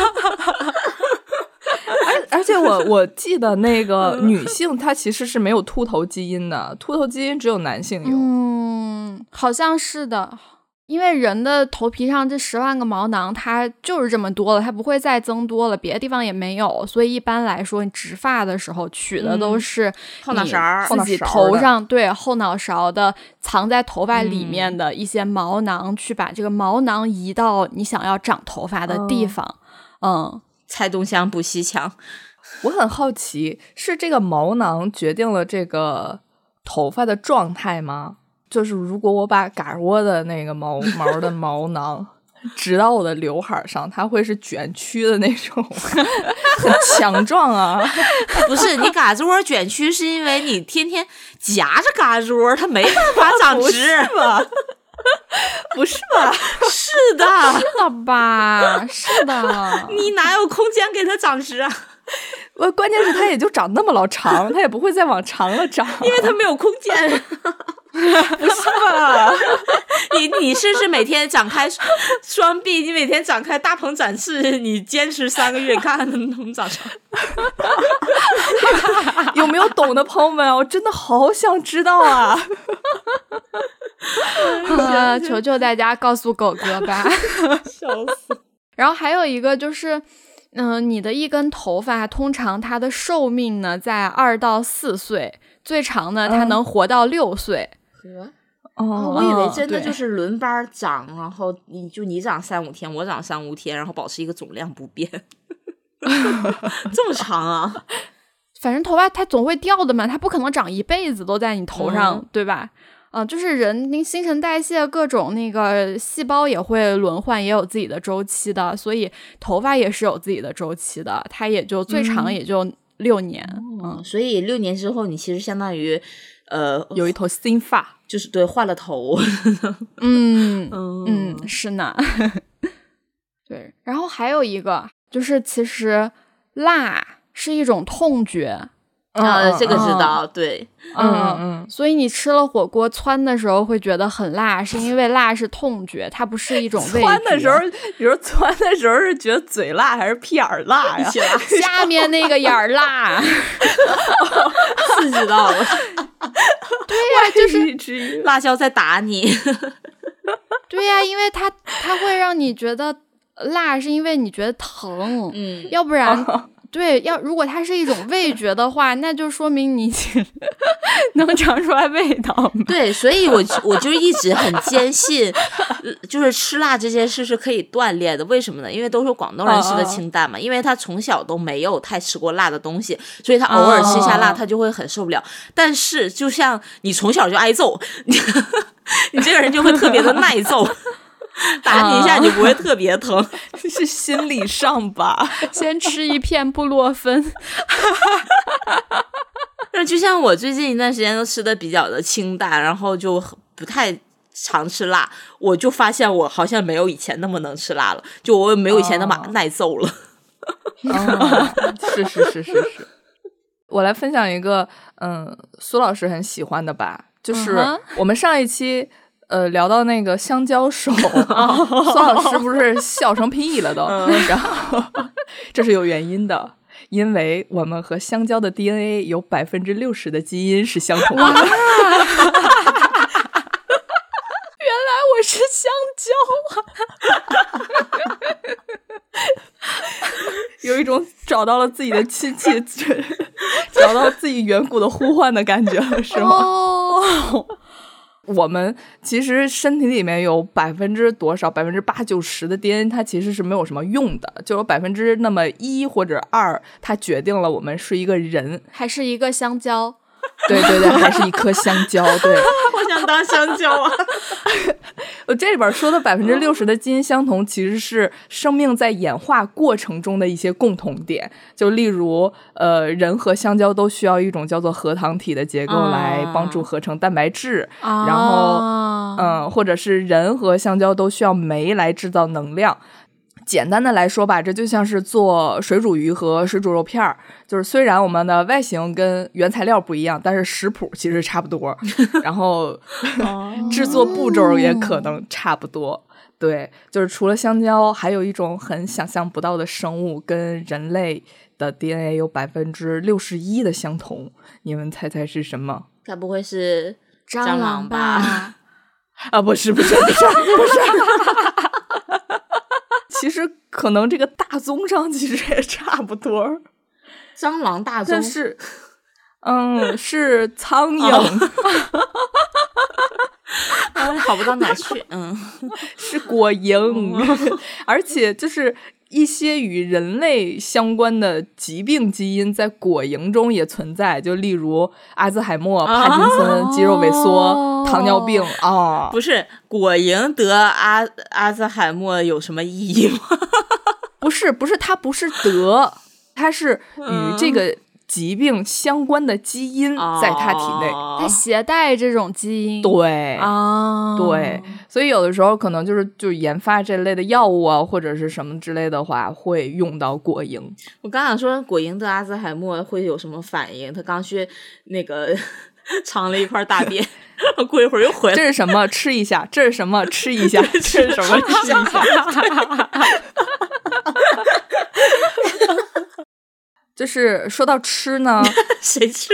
[SPEAKER 3] 而而且我我记得那个女性她其实是没有秃头基因的，秃头基因只有男性有。
[SPEAKER 4] 嗯，好像是的。因为人的头皮上这十万个毛囊，它就是这么多了，它不会再增多了，别的地方也没有，所以一般来说，你植发的时候取的都
[SPEAKER 2] 嗯
[SPEAKER 4] 是
[SPEAKER 2] 后脑勺
[SPEAKER 3] 后脑
[SPEAKER 4] 自己头上对后脑勺的藏在头发里
[SPEAKER 2] 嗯
[SPEAKER 4] 面的一些毛囊，去把这个毛囊移到你想要长头发的地
[SPEAKER 3] 哦
[SPEAKER 4] 方。嗯，
[SPEAKER 2] 拆东墙补西墙，
[SPEAKER 3] 我很好奇，是这个毛囊决定了这个头发的状态吗？就是如果我把嘎窝的那个毛毛的毛囊 植到我的刘海上，它会是卷曲的那种，很强壮啊。
[SPEAKER 2] 不是你嘎吱窝卷曲，是因为你天天夹着嘎吱窝，它没办法长直。
[SPEAKER 3] 吧？不是吧？
[SPEAKER 2] 是的，
[SPEAKER 4] 是的吧？是的，
[SPEAKER 2] 你哪有空间给它长直啊？
[SPEAKER 3] 我关键是它也就长那么老长，它也不会再往长了长，
[SPEAKER 2] 因为它没有空间。
[SPEAKER 3] 不是吧？
[SPEAKER 2] 你 你试试每天展开双臂，你每天展开大鹏展翅，你坚持三个月，看看能不能长长。
[SPEAKER 3] 有没有懂的朋友们啊？我真的好想知道啊！
[SPEAKER 4] 呃，求求大家告诉狗哥吧。
[SPEAKER 2] 笑死！
[SPEAKER 4] 然后还有一个就是，嗯、你的一根头发通常它的寿命呢在二到四岁，最长呢它
[SPEAKER 3] 嗯
[SPEAKER 4] 能活到六岁。
[SPEAKER 3] 哦
[SPEAKER 2] 我以为真的就是轮班长，然后你就你长三五天，我长三五天，然后保持一个总量不变，这么长啊？
[SPEAKER 4] 反正头发它总会掉的嘛，它不可能长一辈子都在你头上，
[SPEAKER 2] 嗯
[SPEAKER 4] 对吧？嗯、就是人那新陈代谢各种那个细胞也会轮换，也有自己的周期的，所以头发也是有自己的周期的，它也就最长
[SPEAKER 3] 嗯
[SPEAKER 4] 也就六年。
[SPEAKER 2] 嗯，所以六年之后，你其实相当于呃，
[SPEAKER 3] 有一头新发，
[SPEAKER 2] 就是对换了头。
[SPEAKER 4] 嗯
[SPEAKER 2] 嗯
[SPEAKER 4] 嗯，是呢。对，然后还有一个就是，其实辣是一种痛觉，
[SPEAKER 2] 啊，这个知
[SPEAKER 3] 嗯
[SPEAKER 2] 道，对，
[SPEAKER 3] 嗯嗯嗯，
[SPEAKER 4] 所以你吃了火锅窜的时候会觉得很辣，是因为辣是痛觉，它不是一种 味觉。
[SPEAKER 3] 窜的时候，比如窜的时候是觉得嘴辣还是屁眼儿辣呀？
[SPEAKER 4] 下面那个眼儿辣，
[SPEAKER 2] 刺激到了。
[SPEAKER 4] 对呀、就是
[SPEAKER 2] 辣椒在打你，
[SPEAKER 4] 对呀、因为它它会让你觉得辣，是因为你觉得疼，
[SPEAKER 2] 嗯，
[SPEAKER 4] 要不然。对，要如果它是一种味觉的话，那就说明你 能尝出来味道嘛。
[SPEAKER 2] 对，所以我我就一直很坚信，呃就是吃辣这件事是可以锻炼的。为什么呢？因为都是广东人吃的清淡嘛，因为他从小都没有太吃过辣的东西，所以他偶尔吃一下辣，
[SPEAKER 3] 哦
[SPEAKER 2] 他就会很受不了。但是就像你从小就挨揍，你 你这个人就会特别的耐揍。打你一下，你不会特别疼。
[SPEAKER 3] 是心理上吧？
[SPEAKER 4] 先吃一片布洛芬，
[SPEAKER 2] 那就像我最近一段时间都吃的比较的清淡，然后就不太常吃辣，我就发现我好像没有以前那么能吃辣了，就我没有以前那么
[SPEAKER 3] 哦
[SPEAKER 2] 耐揍了。
[SPEAKER 3] 哦是是是是是。我来分享一个，嗯，苏老师很喜欢的吧，就是我们上一期。呃，聊到那个香蕉手，孙老师不是笑成屁了都，然后这是有原因的，因为我们和香蕉的 DNA 有百分之六十的基因是相同的。原来我是香蕉啊！有一种找到了自己的亲戚，找到自己远古的呼唤的感觉了，是吗？
[SPEAKER 4] 哦，
[SPEAKER 3] 我们其实身体里面有百分之多少，百分之八九十的 DNA，它其实是没有什么用的，就有百分之那么一或者二，它决定了我们是一个人。
[SPEAKER 4] 还是一个香蕉。
[SPEAKER 3] 对对对，还是一颗香蕉。对，
[SPEAKER 2] 我想当香蕉啊！
[SPEAKER 3] 我这里边说的百分之六十的基因相同，其实是生命在演化过程中的一些共同点。就例如，呃，人和香蕉都需要一种叫做核糖体的结构来帮助合成蛋白质，然后
[SPEAKER 4] 啊
[SPEAKER 3] 嗯，或者是人和香蕉都需要酶来制造能量。简单的来说吧，这就像是做水煮鱼和水煮肉片儿，就是虽然我们的外形跟原材料不一样，但是食谱其实差不多，然后制作步骤也可能差不多。对，就是除了香蕉，还有一种很想象不到的生物，跟人类的 DNA 有百分之六十一的相同。你们猜猜是什么？
[SPEAKER 2] 该不会是
[SPEAKER 4] 蟑
[SPEAKER 2] 螂吧？
[SPEAKER 3] 啊，不是，不是，不是，不是。其实可能这个大宗上其实也差不多，
[SPEAKER 2] 蟑螂大宗
[SPEAKER 3] 但？是，嗯，是苍蝇，
[SPEAKER 2] 哎好不到哪去。嗯，
[SPEAKER 3] 是果蝇，而且就是一些与人类相关的疾病基因在果蝇中也存在，就例如阿兹海默、帕金森、肌肉萎缩、糖尿病啊。
[SPEAKER 2] 不是果蝇得阿阿兹海默有什么意义吗？
[SPEAKER 3] 不是，不是，它不是得，它是与这个疾病相关的基因在他体内。
[SPEAKER 2] 哦
[SPEAKER 4] 它携带这种基因。
[SPEAKER 3] 对，
[SPEAKER 4] 啊，
[SPEAKER 3] 对，所以有的时候可能就是就研发这类的药物啊，或者是什么之类的话，会用到果蝇。
[SPEAKER 2] 我刚想说果蝇得阿兹海默会有什么反应？他刚去那个 尝了一块大便，过一会儿又回来。
[SPEAKER 3] 这是什么？吃一下。这是什么？吃一下。这是什么？吃一下。就是说到吃呢，
[SPEAKER 2] 谁吃？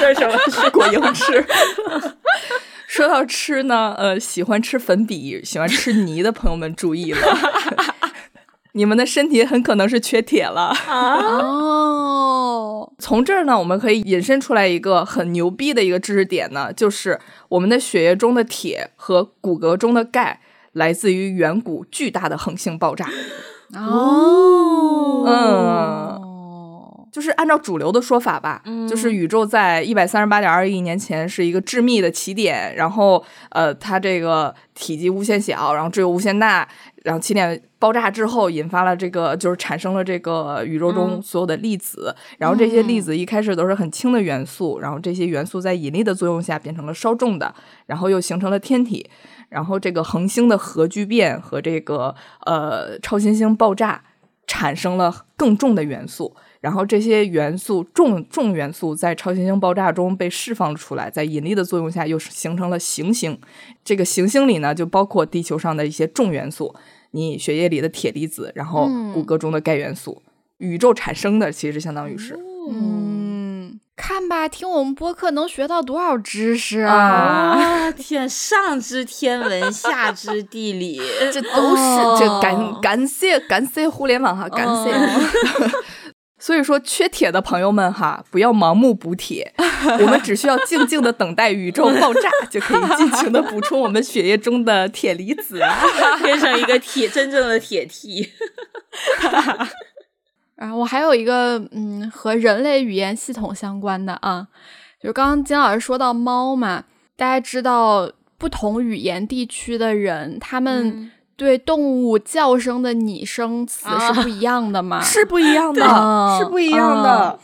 [SPEAKER 2] 这什么？
[SPEAKER 3] 是果蝇吃。说到吃呢，呃，喜欢吃粉笔、喜欢吃泥的朋友们注意了，你们的身体很可能是缺铁了。
[SPEAKER 4] 哦，
[SPEAKER 3] 从这儿呢，我们可以引申出来一个很牛逼的一个知识点呢，就是我们的血液中的铁和骨骼中的钙来自于远古巨大的恒星爆炸。
[SPEAKER 4] 哦，
[SPEAKER 3] 嗯就是按照主流的说法吧，就是宇宙在一百三十八点二亿年前是一个致密的起点，然后呃，它这个体积无限小，然后只有无限大，然后起点爆炸之后引发了这个，就是产生了这个宇宙中所有的粒子，然后这些粒子一开始都是很轻的元素，然后这些元素在引力的作用下变成了稍重的，然后又形成了天体，然后这个恒星的核聚变和这个呃超新星爆炸产生了更重的元素。然后这些元素重重元素在超新星爆炸中被释放出来，在引力的作用下又形成了行星。这个行星里呢，就包括地球上的一些重元素，你血液里的铁离子，然后骨骼中的钙元素。宇宙产生的其实相当于是，
[SPEAKER 4] 嗯，看吧，听我们播客能学到多少知识
[SPEAKER 3] 啊
[SPEAKER 2] 啊天，上知天文，下知地理，
[SPEAKER 3] 这都是这感感谢感谢互联网哈，感谢。所以说，缺铁的朋友们哈，不要盲目补铁，我们只需要静静的等待宇宙爆炸，就可以尽情的补充我们血液中的铁离子。啊，
[SPEAKER 2] 变成一个铁真正的铁 T。
[SPEAKER 4] 然 后我还有一个嗯和人类语言系统相关的啊，就是刚刚金老师说到猫嘛，大家知道不同语言地区的人，他们对动物叫声的拟声词是不一样的嘛？
[SPEAKER 3] 是不一样的，
[SPEAKER 4] 嗯
[SPEAKER 3] 是不一样的。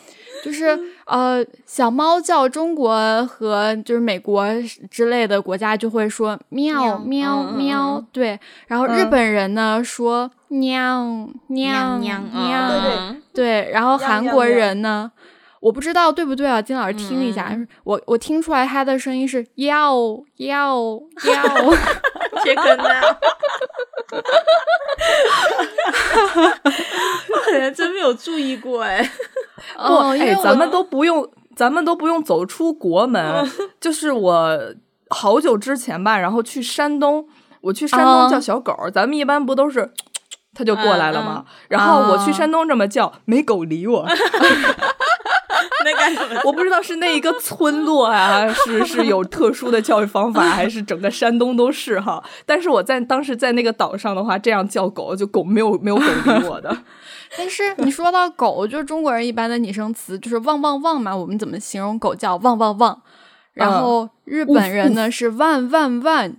[SPEAKER 4] 就是呃，小猫叫中国和就是美国之类的国家就会说喵喵喵，
[SPEAKER 2] 嗯
[SPEAKER 4] 对。然后日本人呢说喵喵
[SPEAKER 2] 娘
[SPEAKER 4] 喵，
[SPEAKER 2] 对
[SPEAKER 4] 对。然后韩国人呢，我不知道对不对啊，金老师听一下，
[SPEAKER 2] 嗯
[SPEAKER 4] 我我听出来他的声音是要要要，
[SPEAKER 2] 这个呢？我好像真没有注意过哎。
[SPEAKER 3] 不，
[SPEAKER 4] 哦，
[SPEAKER 3] 哎，
[SPEAKER 4] 我
[SPEAKER 3] 咱们都不用，咱们都不用走出国门。就是我好久之前吧，然后去山东，我去山东
[SPEAKER 4] 啊
[SPEAKER 3] 叫小狗，咱们一般不都是 它就过来了吗？
[SPEAKER 2] 嗯
[SPEAKER 3] 然后我去
[SPEAKER 4] 啊
[SPEAKER 3] 山东这么叫，没狗理我。我不知道是那一个村落啊，是是有特殊的教育方法，还是整个山东都是哈？但是我在当时在那个岛上的话，这样叫狗，就狗没有没有狗理我的。
[SPEAKER 4] 但是你说到狗，就是中国人一般的拟声词就是汪汪汪嘛，我们怎么形容狗叫汪汪汪？然后日本人呢是万万万，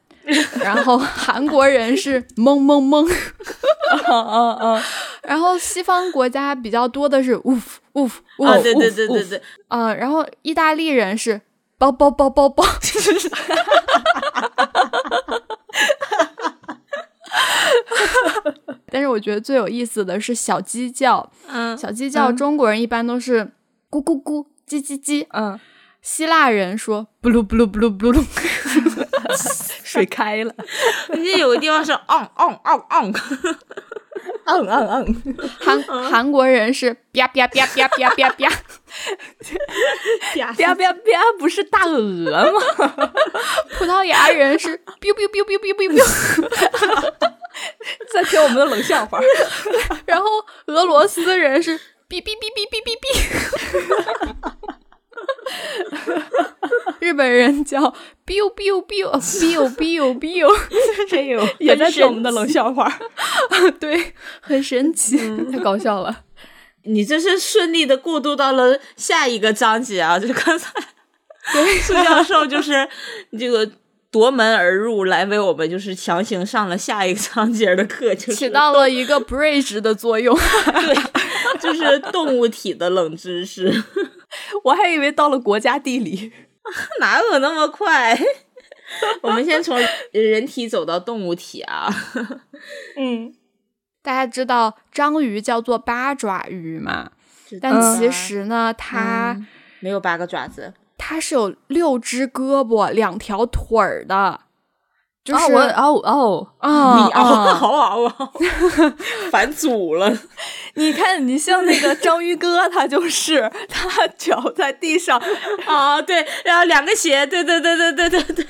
[SPEAKER 4] 然后韩国人是蒙蒙蒙，
[SPEAKER 3] 嗯嗯 嗯，
[SPEAKER 4] 然后西方国家比较多的是 woof woof
[SPEAKER 2] 啊
[SPEAKER 4] ，woof，
[SPEAKER 2] 对对对对对，
[SPEAKER 4] 呃，然后意大利人是包包包包包，但是我觉得最有意思的是小鸡叫，
[SPEAKER 2] 嗯，
[SPEAKER 4] 小鸡叫，
[SPEAKER 3] 嗯。
[SPEAKER 4] 中国人一般都是咕咕咕、叽叽叽，
[SPEAKER 3] 嗯，
[SPEAKER 4] 希腊人说布鲁布鲁布鲁布鲁，
[SPEAKER 3] 水开了，
[SPEAKER 2] 我记得有个地方是 on on on on，
[SPEAKER 3] 嗯嗯嗯，
[SPEAKER 4] 韩韩国人是啪啪啪啪啪啪啪，
[SPEAKER 3] 啪啪啪，不是大鹅吗？
[SPEAKER 4] 葡萄牙人是 biu biu biu biu biu biu biu，
[SPEAKER 3] 在听我们的冷笑话。
[SPEAKER 4] 然后俄罗斯人是哔哔哔哔哔哔哔。日本人叫 biu biu biu biu biu biu，
[SPEAKER 2] 这有
[SPEAKER 3] 也在听我们的冷笑话，
[SPEAKER 4] 对，很神奇，太搞笑了。
[SPEAKER 2] 你这是顺利的过渡到了下一个章节啊！就是刚才对苏教授就是这个夺门而入，来为我们就是强行上了下一个章节的课，就是
[SPEAKER 4] 起到了一个 bridge 的作用。
[SPEAKER 2] 对，就是动物体的冷知识，
[SPEAKER 3] 我还以为到了国家地理。
[SPEAKER 2] 哪有那么快？我们先从人体走到动物体啊！
[SPEAKER 3] 嗯，
[SPEAKER 4] 大家知道章鱼叫做八爪鱼嘛？但
[SPEAKER 3] 嗯
[SPEAKER 4] 其实呢，它、
[SPEAKER 2] 嗯没有八个爪子，
[SPEAKER 4] 它是有六只胳膊、两条腿儿的，就是
[SPEAKER 3] 哦我哦哦，
[SPEAKER 4] 啊
[SPEAKER 2] 你嗷
[SPEAKER 4] 啊
[SPEAKER 2] 嗷嗷嗷，反 祖了。
[SPEAKER 3] 你看，你像那个章鱼哥，他就是他脚在地上，
[SPEAKER 2] 啊，对，然后两个鞋，对对对对对对对，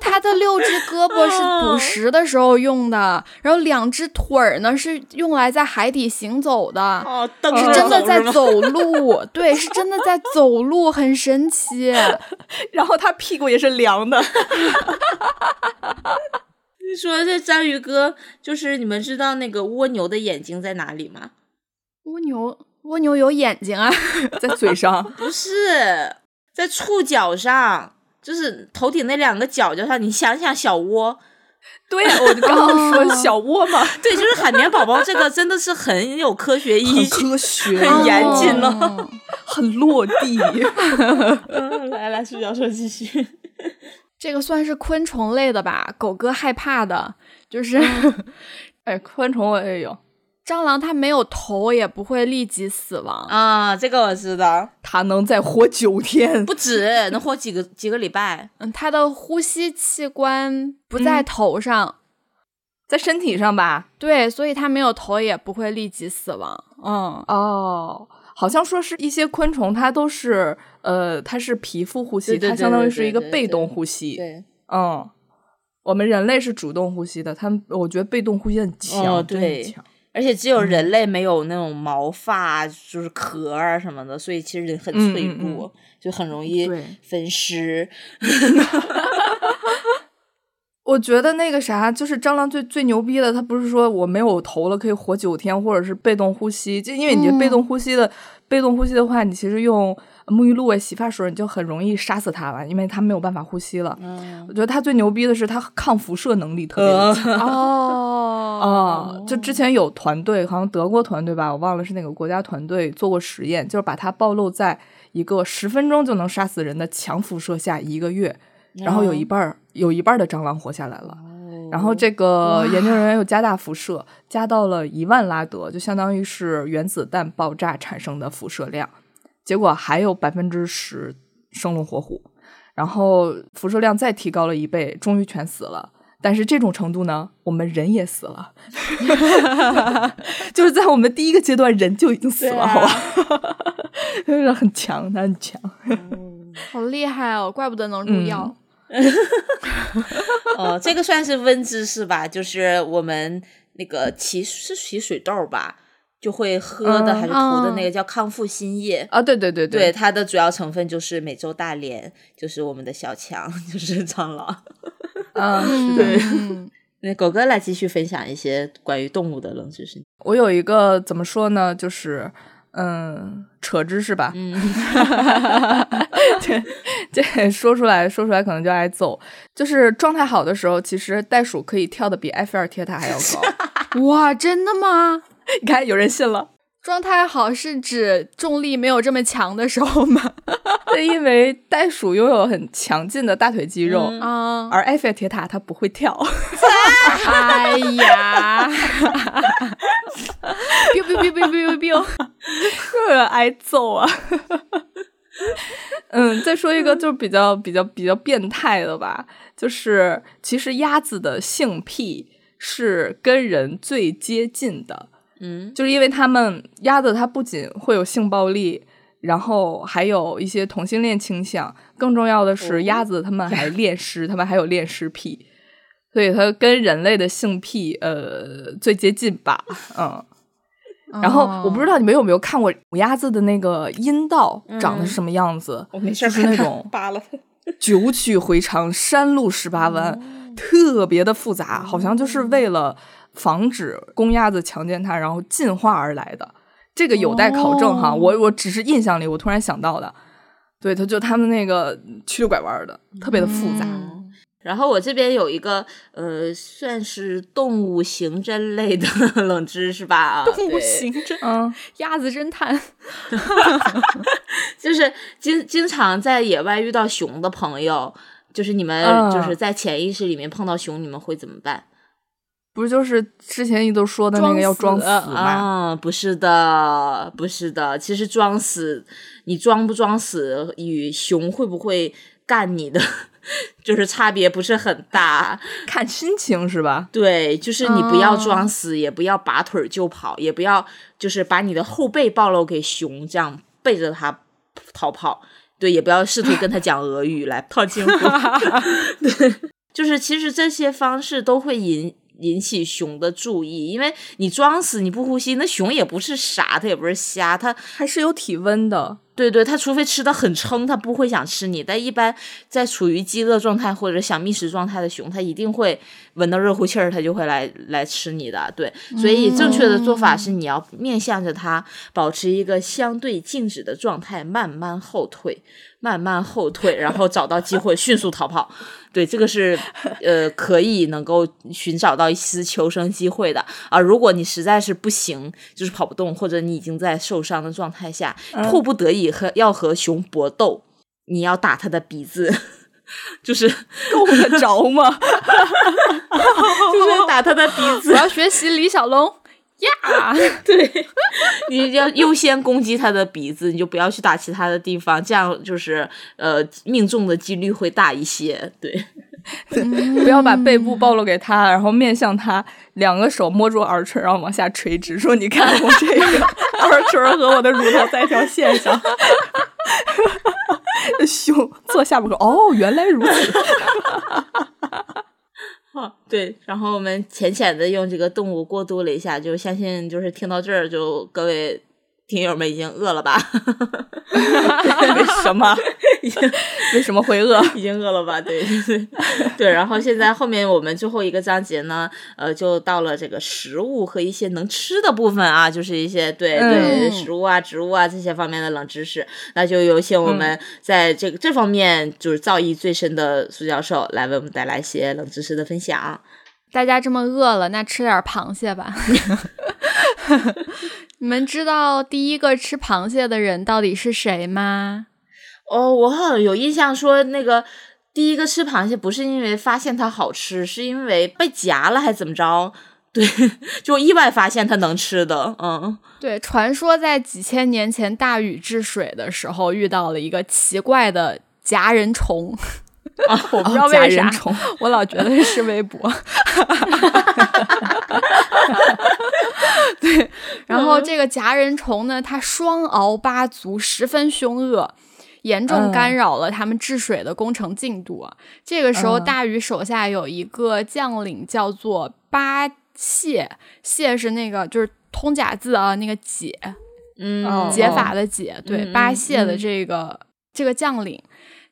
[SPEAKER 4] 它它的六只胳膊是捕食的时候用的，然后两只腿儿呢是用来在海底行走的。
[SPEAKER 2] 哦，蹬
[SPEAKER 4] 是真的在
[SPEAKER 2] 走
[SPEAKER 4] 路，对，是真的在走路，很神奇。
[SPEAKER 3] 然后他屁股也是凉的。
[SPEAKER 2] 你说这章鱼哥，就是你们知道那个蜗牛的眼睛在哪里吗？
[SPEAKER 4] 蜗牛蜗牛有眼睛啊，
[SPEAKER 3] 在嘴上。
[SPEAKER 2] 不是在触角上，就是头顶那两个角角上。你想想小窝，
[SPEAKER 3] 对呀，我就刚刚说
[SPEAKER 4] 哦
[SPEAKER 3] 小窝嘛，
[SPEAKER 2] 对，就是海绵宝宝这个真的是很有科学依
[SPEAKER 3] 很
[SPEAKER 2] 据。
[SPEAKER 3] 科学，
[SPEAKER 2] 很严谨了
[SPEAKER 4] 哦
[SPEAKER 3] 很落地。
[SPEAKER 2] 嗯，来来，苏教授继续。
[SPEAKER 4] 这个算是昆虫类的吧？狗哥害怕的就是
[SPEAKER 3] 哎，昆虫我也有，
[SPEAKER 4] 蟑螂，它没有头也不会立即死亡。
[SPEAKER 2] 啊，这个我知道，
[SPEAKER 3] 它能再活九天。
[SPEAKER 2] 不止能活几个几个礼拜。
[SPEAKER 4] 嗯，它的呼吸器官不在
[SPEAKER 3] 嗯
[SPEAKER 4] 头上，
[SPEAKER 3] 在身体上吧？
[SPEAKER 4] 对，所以它没有头也不会立即死亡。嗯，
[SPEAKER 3] 哦，好像说是一些昆虫，它都是呃，它是皮肤呼吸，
[SPEAKER 2] 对对对
[SPEAKER 3] 它相当于是一个被动呼吸。
[SPEAKER 2] 对，
[SPEAKER 3] 嗯，我们人类是主动呼吸的，他们我觉得被动呼吸很强，
[SPEAKER 2] 对
[SPEAKER 3] 强。
[SPEAKER 2] 而且只有人类没有那种毛发，就是壳啊什么的，所以其实很
[SPEAKER 3] 嗯
[SPEAKER 2] 脆
[SPEAKER 3] 嗯嗯
[SPEAKER 2] 弱，就很容易
[SPEAKER 3] 对
[SPEAKER 2] 分尸。
[SPEAKER 3] 我觉得那个啥，就是蟑螂最最牛逼的，它不是说我没有头了可以活九天，或者是被动呼吸，就因为你这被动呼吸的、被动呼吸的话，你其实用沐浴露啊、洗发水，你就很容易杀死它了，因为它没有办法呼吸了。
[SPEAKER 2] 嗯
[SPEAKER 3] 我觉得它最牛逼的是它抗辐射能力特别强。
[SPEAKER 4] 哦，
[SPEAKER 3] 啊，就之前有团队，好像德国团队吧，我忘了是哪个国家团队做过实验，就是把它暴露在一个十分钟就能杀死人的强辐射下一个月，然后有一半儿有一半儿的蟑螂活下来了。然后这个研究人员又加大辐射，加到了一万拉德，就相当于是原子弹爆炸产生的辐射量。结果还有百分之十生龙活虎，然后辐射量再提高了一倍，终于全死了。但是这种程度呢，我们人也死了，就是在我们第一个阶段，人就已经死了，
[SPEAKER 2] 对啊
[SPEAKER 3] 好吧？就是很强，他很强。
[SPEAKER 4] 好厉害哦，怪不得能入
[SPEAKER 3] 嗯
[SPEAKER 4] 药。
[SPEAKER 2] 哦，这个算是温知识吧，就是我们那个起是起水痘吧，就会喝的
[SPEAKER 3] 嗯
[SPEAKER 2] 还是涂的那个叫康复新液。
[SPEAKER 3] 啊，对对对
[SPEAKER 2] 对，它的主要成分就是美洲大蠊，就是我们的小强，就是蟑螂。
[SPEAKER 3] 啊，是的。
[SPEAKER 4] 嗯，
[SPEAKER 2] 那狗哥来继续分享一些关于动物的冷知识。
[SPEAKER 3] 我有一个怎么说呢，就是嗯，扯知识吧。
[SPEAKER 2] 嗯，
[SPEAKER 3] 这这 说出来说出来可能就挨揍。就是状态好的时候，其实袋鼠可以跳的比埃菲尔铁塔还要高。
[SPEAKER 4] 哇，真的吗？
[SPEAKER 3] 你看，有人信了。
[SPEAKER 4] 状态好是指重力没有这么强的时候吗？
[SPEAKER 3] 对，因为袋鼠拥有很强劲的大腿肌肉，
[SPEAKER 2] 嗯
[SPEAKER 4] 啊，
[SPEAKER 3] 而埃菲尔铁塔它不会跳。
[SPEAKER 4] 哎呀，biu biu biu biu biu biu，
[SPEAKER 3] 这挨揍啊！嗯，再说一个就是比较比较比较变态的吧，就是其实鸭子的性癖是跟人最接近的，
[SPEAKER 2] 嗯，
[SPEAKER 3] 就是因为他们鸭子它不仅会有性暴力，然后还有一些同性恋倾向，更重要的
[SPEAKER 2] 哦。
[SPEAKER 3] 是鸭子它们还恋尸，它们还有恋尸癖，所以它跟人类的性癖呃最接近吧，嗯。然后我不知道你们有没有看过母鸭子的那个阴道长得是什么样子，
[SPEAKER 2] 我没事
[SPEAKER 3] 就是那种
[SPEAKER 2] 扒拉它。
[SPEAKER 3] 九曲回肠、山路十八弯，特别的复杂，好像就是为了防止公鸭子强奸它，然后进化而来的。这个有待考证哈，
[SPEAKER 4] 哦
[SPEAKER 3] 我我只是印象里我突然想到的。对，他就他们那个曲里拐弯的，特别的复杂。
[SPEAKER 4] 嗯
[SPEAKER 2] 然后我这边有一个呃，算是动物刑侦类的冷知识吧，啊，
[SPEAKER 4] 动物刑侦，
[SPEAKER 3] 嗯，
[SPEAKER 4] 鸭子侦探
[SPEAKER 2] 就是经经常在野外遇到熊的朋友，就是你们
[SPEAKER 3] 嗯
[SPEAKER 2] 就是在潜意识里面碰到熊，你们会怎么办？
[SPEAKER 3] 不是就是之前你都说的那个要装
[SPEAKER 4] 装死
[SPEAKER 3] 死吗？
[SPEAKER 2] 啊，不是的，不是的。其实装死，你装不装死与熊会不会干你的，就是差别不是很大。
[SPEAKER 3] 看心情是吧？
[SPEAKER 2] 对，就是你不要
[SPEAKER 4] 哦
[SPEAKER 2] 装死，也不要拔腿就跑，也不要就是把你的后背暴露给熊，这样背着它逃跑。对，也不要试图跟他讲俄语来 套近乎。对，就是其实这些方式都会引引起熊的注意，因为你装死你不呼吸，那熊也不是傻，它也不是瞎，它
[SPEAKER 3] 还是有体温的。
[SPEAKER 2] 对对，它除非吃的很撑，它不会想吃你。但一般在处于饥饿状态或者想觅食状态的熊，它一定会闻到热乎气儿，它就会来来吃你的。对，所以正确的做法是你要面向着它，保持一个相对静止的状态，慢慢后退，慢慢后退，然后找到机会迅速逃跑。对，这个是呃可以能够寻找到一丝求生机会的啊。如果你实在是不行，就是跑不动，或者你已经在受伤的状态下，迫不得已和要和熊搏斗，你要打它的鼻子，就是
[SPEAKER 3] 够得着吗？
[SPEAKER 2] 就是打它的鼻子
[SPEAKER 4] 我。要学习李小龙呀！
[SPEAKER 2] 对，你要优先攻击它的鼻子，你就不要去打其他的地方，这样就是呃命中的几率会大一些。对，
[SPEAKER 3] 不要把背部暴露给他，然后面向他，两个手摸住耳垂，然后往下垂直，说：“你看我这个耳垂和我的乳头在一条线上。”胸坐下巴说：“哦，原来如此。
[SPEAKER 2] 好，对，然后我们浅浅的用这个动物过渡了一下，就相信就是听到这儿，就各位听友们已经饿了吧？
[SPEAKER 3] 为什么？为什么会饿？
[SPEAKER 2] 已经饿了吧？对对对对。然后现在后面我们最后一个章节呢，呃，就到了这个食物和一些能吃的部分啊，就是一些对对
[SPEAKER 4] 嗯
[SPEAKER 2] 食物啊、植物啊这些方面的冷知识。那就有请我们在这个这方面就是造诣最深的苏教授来为我们带来一些冷知识的分享。
[SPEAKER 4] 大家这么饿了，那吃点螃蟹吧。你们知道第一个吃螃蟹的人到底是谁吗？
[SPEAKER 2] 哦，我好像有印象说那个第一个吃螃蟹不是因为发现它好吃，是因为被夹了还怎么着？对，就意外发现它能吃的，嗯。
[SPEAKER 4] 对，传说在几千年前大禹治水的时候遇到了一个奇怪的夹人虫，我不知道为啥，我老觉得是微博。对，然后这个夹人虫呢，它双鳌八足，十分凶恶。严重干扰了他们治水的工程进度啊。这个时候，
[SPEAKER 3] 嗯
[SPEAKER 4] 大禹手下有一个将领叫做八谢，谢是那个就是通假字啊，那个解，
[SPEAKER 2] 嗯，
[SPEAKER 3] 哦
[SPEAKER 4] 解法的解，对，
[SPEAKER 2] 嗯
[SPEAKER 4] 八谢的
[SPEAKER 2] 嗯
[SPEAKER 4] 这个、这个将领，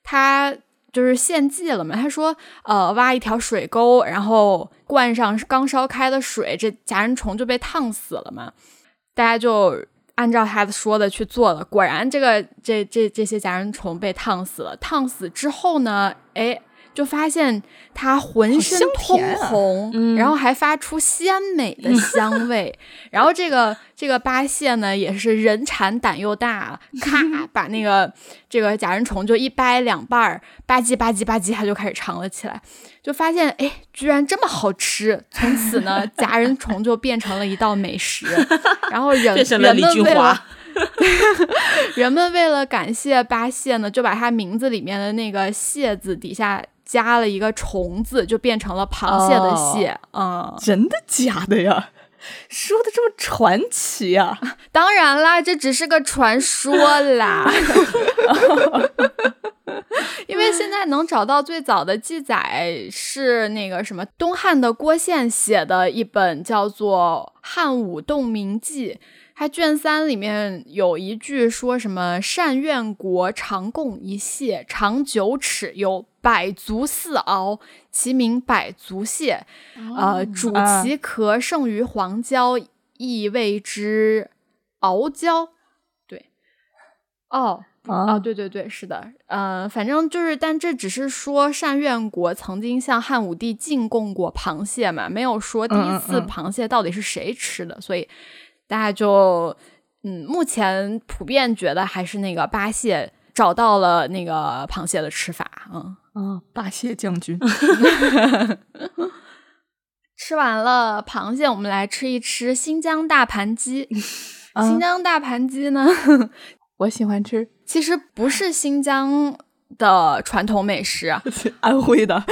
[SPEAKER 4] 他就是献祭了嘛。他说，呃，挖一条水沟，然后灌上刚烧开的水，这夹人虫就被烫死了嘛。大家就按照他说的去做了，果然这个这这这些夹人虫被烫死了。烫死之后呢，哎。就发现它浑身通红，
[SPEAKER 2] 嗯
[SPEAKER 4] 然后还发出鲜美的香味。然后这个这个八蟹呢，也是人馋胆又大，咔 把那个这个假人虫就一掰两半儿，吧唧吧唧吧唧，它就开始尝了起来，就发现哎，居然这么好吃。从此呢，夹人虫就变成了一道美食。然后人人们为了。人们为了感谢八蟹呢，就把它名字里面的那个“蟹”字底下加了一个虫字，就变成了螃蟹的“蟹”。嗯，
[SPEAKER 3] 真的假的呀？说的这么传奇啊！
[SPEAKER 4] 当然啦，这只是个传说啦。因为现在能找到最早的记载是那个什么东汉的郭宪写的一本叫做《汉武洞明记》，它卷三里面有一句说什么“善愿国常供一蟹，长九尺，有百足四螯，其名百足蟹。呃，主
[SPEAKER 3] 啊
[SPEAKER 4] 其壳胜于黄椒，亦谓之鳌椒。对，哦。
[SPEAKER 3] 啊
[SPEAKER 4] 哦，对对对，是的，呃，反正就是，但这只是说善愿国曾经向汉武帝进贡过螃蟹嘛，没有说第一
[SPEAKER 3] 嗯嗯
[SPEAKER 4] 次
[SPEAKER 3] 嗯
[SPEAKER 4] 螃蟹到底是谁吃的，所以大家就，嗯，目前普遍觉得还是那个八蟹找到了那个螃蟹的吃法，嗯。
[SPEAKER 3] 嗯，八蟹将军
[SPEAKER 4] 吃完了螃蟹，我们来吃一吃新疆大盘鸡。
[SPEAKER 3] 啊
[SPEAKER 4] 新疆大盘鸡呢，
[SPEAKER 3] 我喜欢吃。
[SPEAKER 4] 其实不是新疆的传统美食，
[SPEAKER 3] 安徽的，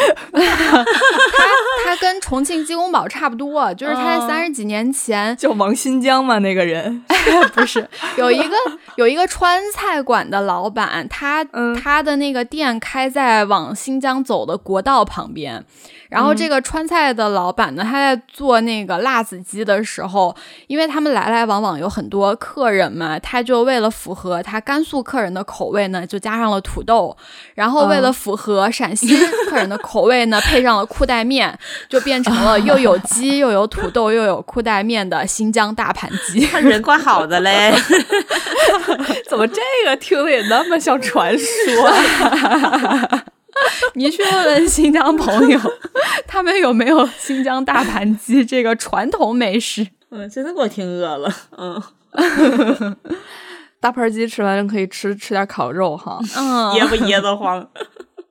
[SPEAKER 4] 它跟重庆鸡公煲差不多，就是它在
[SPEAKER 3] 哦。
[SPEAKER 4] 三十几年前
[SPEAKER 3] 叫王新疆嘛，那个人。
[SPEAKER 4] 不是有一个有一个川菜馆的老板，他、
[SPEAKER 3] 嗯。
[SPEAKER 4] 他的那个店开在往新疆走的国道旁边。然后这个川菜的老板呢，他在做那个辣子鸡的时候，因为他们来来往往有很多客人嘛，他就为了符合他甘肃客人的口味呢，就加上了土豆，然后为了符合陕西客人的口味呢，配上了裤带面，就变成了又有鸡又有土豆又有裤带面的新疆大盘鸡。
[SPEAKER 2] 他人 怪好的嘞。
[SPEAKER 3] 怎么这个听着也那么像传说？啊
[SPEAKER 4] 你去问问新疆朋友，他们有没有新疆大盘鸡这个传统美食？
[SPEAKER 2] 嗯，真的给我听饿了。嗯，
[SPEAKER 3] 大盘鸡吃完可以吃吃点烤肉哈。
[SPEAKER 4] 嗯，
[SPEAKER 2] 噎不噎得慌？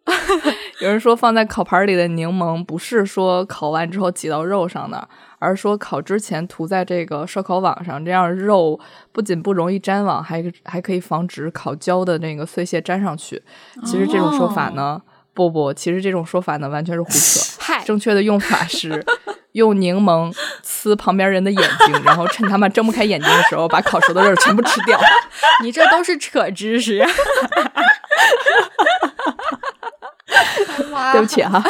[SPEAKER 3] 有人说放在烤盘里的柠檬不是说烤完之后挤到肉上的，而是说烤之前涂在这个烧烤网上，这样肉不仅不容易粘网，还还可以防止烤焦的那个碎屑粘上去。其实这种说法呢，不不，其实这种说法呢完全是胡扯。
[SPEAKER 4] 嗨，
[SPEAKER 3] 正确的用法是用柠檬呲旁边人的眼睛，然后趁他们睁不开眼睛的时候，把烤熟的肉全部吃掉。
[SPEAKER 4] 你这都是扯知识。
[SPEAKER 3] 对不起哈，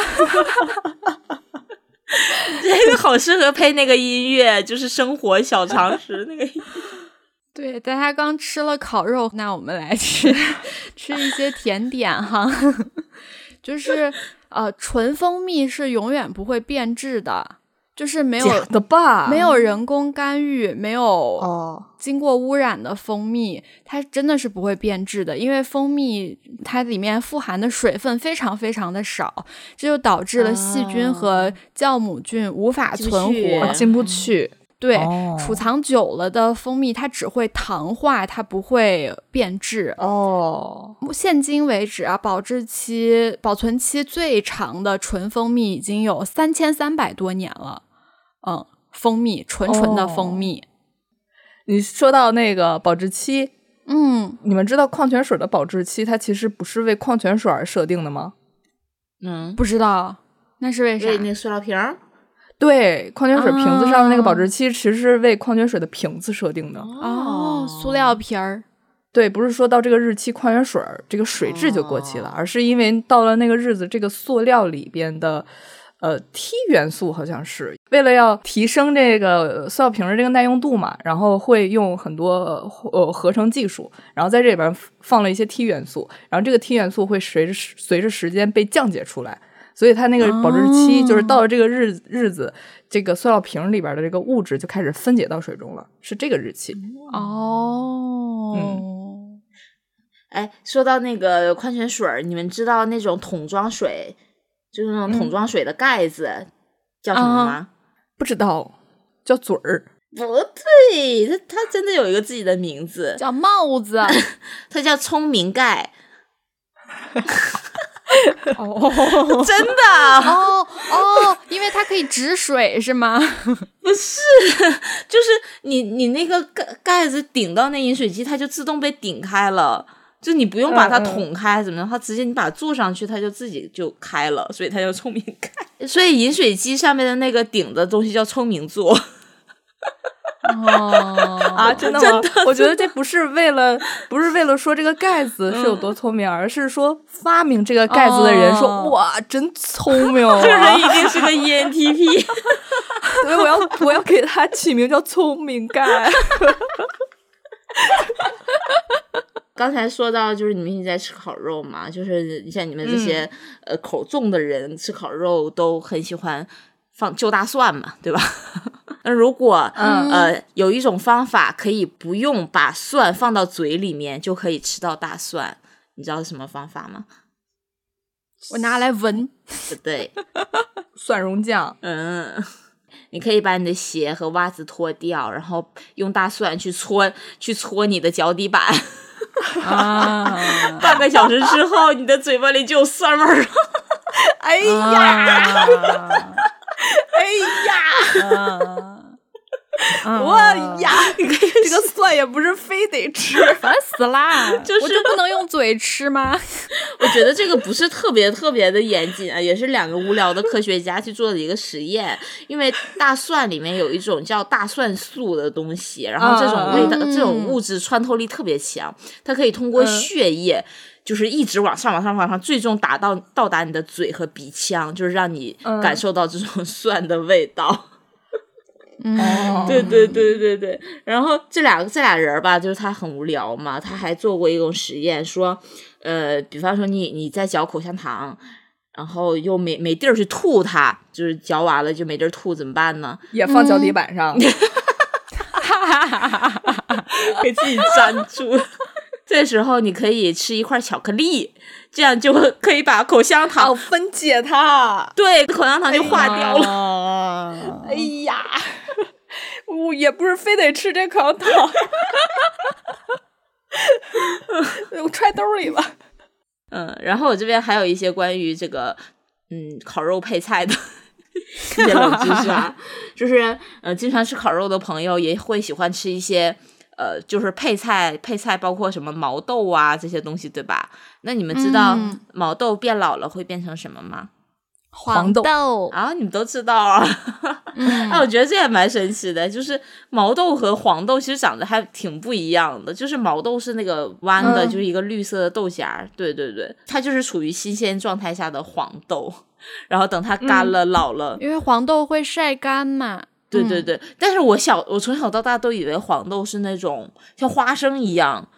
[SPEAKER 2] 这个好适合配那个音乐，就是生活小常识那个音乐。
[SPEAKER 4] 对，大家刚吃了烤肉，那我们来吃吃一些甜点哈。就是呃，纯蜂蜜是永远不会变质的，就是没有
[SPEAKER 3] 假的吧？
[SPEAKER 4] 没有人工干预，没有
[SPEAKER 3] 哦，
[SPEAKER 4] 经过污染的蜂蜜，它真的是不会变质的，因为蜂蜜它里面富含的水分非常非常的少，这就导致了细菌和酵母菌无法存活。
[SPEAKER 3] 进不去。
[SPEAKER 4] 对，
[SPEAKER 3] 哦
[SPEAKER 4] 储藏久了的蜂蜜它只会糖化，它不会变质。
[SPEAKER 3] 哦，
[SPEAKER 4] 现今为止啊，保质期、保存期最长的纯蜂蜜已经有三千三百多年了。嗯，蜂蜜，纯纯的蜂蜜。
[SPEAKER 3] 你说到那个保质期，
[SPEAKER 4] 嗯，
[SPEAKER 3] 你们知道矿泉水的保质期它其实不是为矿泉水而设定的吗？
[SPEAKER 2] 嗯，
[SPEAKER 4] 不知道那是为啥？
[SPEAKER 2] 为那塑料瓶儿。
[SPEAKER 3] 对，矿泉水瓶子上的那个保
[SPEAKER 4] 哦
[SPEAKER 3] 质期其实是为矿泉水的瓶子设定的。
[SPEAKER 4] 哦，塑料瓶儿。
[SPEAKER 3] 对，不是说到这个日期矿泉水儿这个水质就过期了，
[SPEAKER 2] 哦
[SPEAKER 3] 而是因为到了那个日子，这个塑料里边的呃 T 元素好像是为了要提升这个塑料瓶儿的这个耐用度嘛，然后会用很多呃合成技术，然后在这里边放了一些 T 元素，然后这个 T 元素会随着随着时间被降解出来。所以它那个保质期、就是到了这个日日子，这个塑料瓶里边的这个物质就开始分解到水中了，是这个日期。
[SPEAKER 4] 哦，
[SPEAKER 3] 嗯
[SPEAKER 2] 哎，说到那个矿泉水儿，你们知道那种桶装水，就是那种桶装水的盖子、叫什么吗？
[SPEAKER 3] 不知道叫嘴儿。
[SPEAKER 2] 不对，它它真的有一个自己的名字，
[SPEAKER 4] 叫帽子。
[SPEAKER 2] 它叫聪明盖，
[SPEAKER 4] 哦
[SPEAKER 2] 真的
[SPEAKER 4] 哦哦，因为它可以止水是吗？
[SPEAKER 2] 不是，就是你你那个盖盖子顶到那饮水机，它就自动被顶开了。就你不用把它捅开，怎么样？它直接你把它坐上去，它就自己就开了，所以它叫聪明盖。所以饮水机上面的那个顶的东西叫聪明座。
[SPEAKER 4] 哦
[SPEAKER 3] 啊，真的吗？我觉得这不是为了，不是为了说这个盖子是有多聪明，而是说发明这个盖子的人说，
[SPEAKER 4] 哦
[SPEAKER 3] 哇，真聪明啊！
[SPEAKER 2] 这人一定是个 E ENTP。
[SPEAKER 3] 所以我要我要给他起名叫聪明盖。
[SPEAKER 2] 刚才说到，就是你们一直在吃烤肉嘛，就是像你们这些、呃口重的人吃烤肉都很喜欢放就大蒜嘛，对吧？那如果、
[SPEAKER 3] 嗯
[SPEAKER 2] 呃有一种方法可以不用把蒜放到嘴里面就可以吃到大蒜，你知道是什么方法吗？
[SPEAKER 4] 我拿来闻。
[SPEAKER 2] 不对，
[SPEAKER 3] 蒜蓉酱，
[SPEAKER 2] 嗯。你可以把你的鞋和袜子脱掉，然后用大蒜去搓去搓你的脚底板，
[SPEAKER 4] 啊，
[SPEAKER 2] 半个小时之后，你的嘴巴里就有蒜味儿了。
[SPEAKER 3] 哎呀，
[SPEAKER 4] 啊
[SPEAKER 3] 哎呀，
[SPEAKER 4] 啊
[SPEAKER 3] 我呀，这个蒜也不是非得吃。
[SPEAKER 4] 烦死啦！
[SPEAKER 2] 就是
[SPEAKER 4] 我就不能用嘴吃吗？
[SPEAKER 2] 我觉得这个不是特别特别的严谨啊，也是两个无聊的科学家去做的一个实验。因为大蒜里面有一种叫大蒜素的东西，然后这种味道、
[SPEAKER 4] 嗯
[SPEAKER 2] 这种物质穿透力特别强，它可以通过血液。就是一直往上、往上、往上，最终达到到达你的嘴和鼻腔，就是让你感受到这种 蒜的味道。
[SPEAKER 3] 哦
[SPEAKER 2] 对对对对对，然后这俩这俩人儿吧，就是他很无聊嘛，他还做过一种实验，说，呃，比方说你你在嚼口香糖，然后又没没地儿去吐它，就是嚼完了就没地儿吐，怎么办呢？
[SPEAKER 3] 也放脚底板上，
[SPEAKER 2] 给自己粘住。这时候你可以吃一块巧克力，这样就可以把口香糖、
[SPEAKER 3] 哦，分解它。
[SPEAKER 2] 对口香糖就化掉了。
[SPEAKER 4] 了。
[SPEAKER 3] 哎呀，我也不是非得吃这口香糖，我揣兜里了。
[SPEAKER 2] 嗯，然后我这边还有一些关于这个嗯烤肉配菜的 一些冷知识啊，就是呃经常吃烤肉的朋友也会喜欢吃一些呃就是配菜配菜包括什么毛豆啊这些东西对吧？那你们知道
[SPEAKER 4] 嗯
[SPEAKER 2] 毛豆变老了会变成什么吗？
[SPEAKER 3] 黄豆
[SPEAKER 4] 豆，
[SPEAKER 2] 啊，你们都知道啊？
[SPEAKER 4] 嗯
[SPEAKER 2] 那我觉得这也蛮神奇的，就是毛豆和黄豆其实长得还挺不一样的。就是毛豆是那个弯的，
[SPEAKER 3] 嗯
[SPEAKER 2] 就是一个绿色的豆荚儿，对对对，它就是处于新鲜状态下的黄豆，然后等它干了、老了，
[SPEAKER 4] 因为黄豆会晒干嘛。
[SPEAKER 2] 对对对。但是我小我从小到大都以为黄豆是那种像花生一样，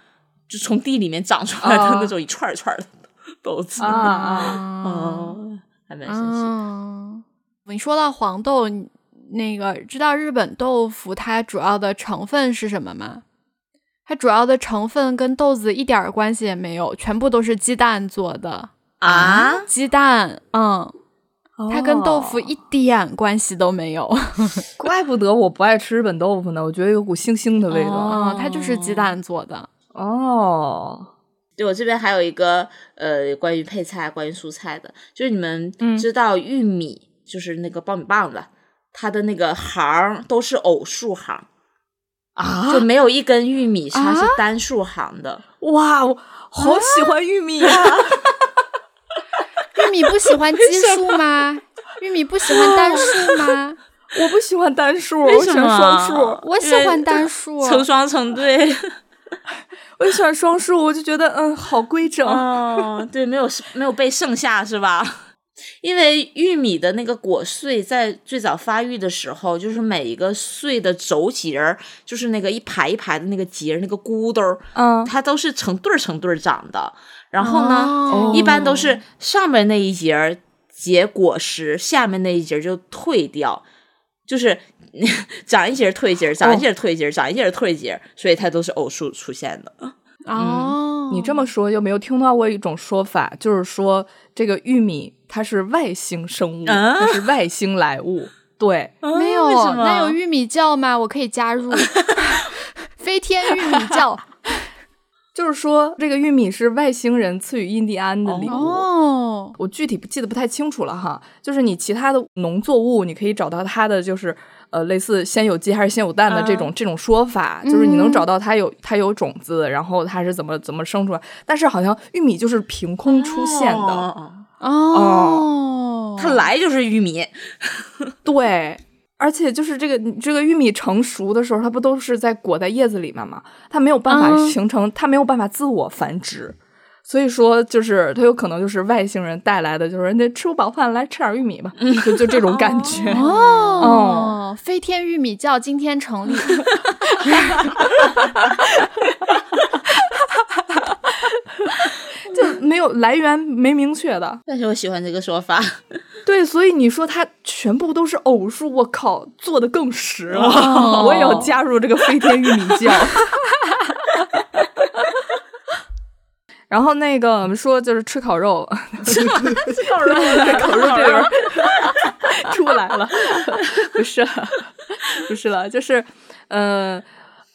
[SPEAKER 2] 就从地里面长出来的
[SPEAKER 3] 啊
[SPEAKER 2] 那种一串一串的豆子。
[SPEAKER 3] 啊啊！
[SPEAKER 2] 还蛮神奇。
[SPEAKER 4] 嗯，你说到黄豆，那个知道日本豆腐它主要的成分是什么吗？它主要的成分跟豆子一点关系也没有，全部都是鸡蛋做的。
[SPEAKER 2] 啊，
[SPEAKER 4] 鸡蛋，嗯，它跟豆腐
[SPEAKER 3] 哦。
[SPEAKER 4] 一点关系都没有。
[SPEAKER 3] 怪不得我不爱吃日本豆腐呢，我觉得有股腥腥的味道。
[SPEAKER 4] 啊，它就是鸡蛋做的。
[SPEAKER 3] 哦，
[SPEAKER 2] 对我这边还有一个呃，关于配菜、关于蔬菜的，就是你们
[SPEAKER 3] 嗯。
[SPEAKER 2] 知道玉米，就是那个苞米棒子，它的那个行儿都是偶数行，
[SPEAKER 3] 啊？
[SPEAKER 2] 就没有一根玉米它是
[SPEAKER 4] 啊？
[SPEAKER 2] 单数行的。
[SPEAKER 3] 哇，我好喜欢玉米呀、
[SPEAKER 4] 玉 米不喜欢奇数吗？玉米不喜欢单数 吗？
[SPEAKER 3] 我不喜欢单数，
[SPEAKER 2] 为
[SPEAKER 3] 我喜欢
[SPEAKER 2] 什么
[SPEAKER 3] 双数。
[SPEAKER 4] 我喜欢单数。
[SPEAKER 2] 成双成对，
[SPEAKER 3] 我喜欢双数，我就觉得嗯，好规整。
[SPEAKER 2] 哦，对，没有没有被剩下是吧？因为玉米的那个果穗在最早发育的时候，就是每一个穗的轴节儿，就是那个一排一排的那个节儿，那个骨兜儿，
[SPEAKER 3] 嗯，
[SPEAKER 2] 它都是成对儿成对儿长的。然后呢，
[SPEAKER 4] 哦
[SPEAKER 2] 一般都是上面那一节儿结果实，下面那一节儿就退掉，就是 长一节儿退一节儿，长一节儿退一节儿，长一节儿退一节儿，所以它都是偶数出现的。
[SPEAKER 4] 哦，
[SPEAKER 3] 你这么说有没有听到过一种说法，就是说这个玉米它是外星生物，
[SPEAKER 2] 啊
[SPEAKER 3] 它是外星来物。对，
[SPEAKER 4] 没有那有玉米教吗？我可以加入 飞天玉米教。
[SPEAKER 3] 就是说这个玉米是外星人赐予印第安的礼物。
[SPEAKER 4] 哦，
[SPEAKER 3] 我具体不记得不太清楚了哈，就是你其他的农作物，你可以找到它的就是呃类似先有鸡还是先有蛋的这种、这种说法，就是你能找到它有它有种子，然后它是怎么怎么生出来，但是好像玉米就是凭空出现的，
[SPEAKER 2] 哦
[SPEAKER 4] 哦，
[SPEAKER 2] 它来就是玉米。
[SPEAKER 3] 对。而且就是这个，这个玉米成熟的时候，它不都是在裹在叶子里面吗？它没有办法
[SPEAKER 4] 嗯
[SPEAKER 3] 形成，它没有办法自我繁殖，所以说就是他有可能就是外星人带来的，就是人家吃不饱饭来吃点玉米吧，就就这种感觉。
[SPEAKER 4] 哦，飞天玉米叫今天成立。
[SPEAKER 3] 就没有来源没明确的。
[SPEAKER 2] 但是我喜欢这个说法。
[SPEAKER 3] 对，所以你说它全部都是偶数，我靠，做的更实了。
[SPEAKER 4] 哦
[SPEAKER 3] 我也要加入这个飞天玉米酵。然后那个我们说就是吃烤肉，吃烤肉，烤肉这人 出来了，不是了，不是了，就是，呃，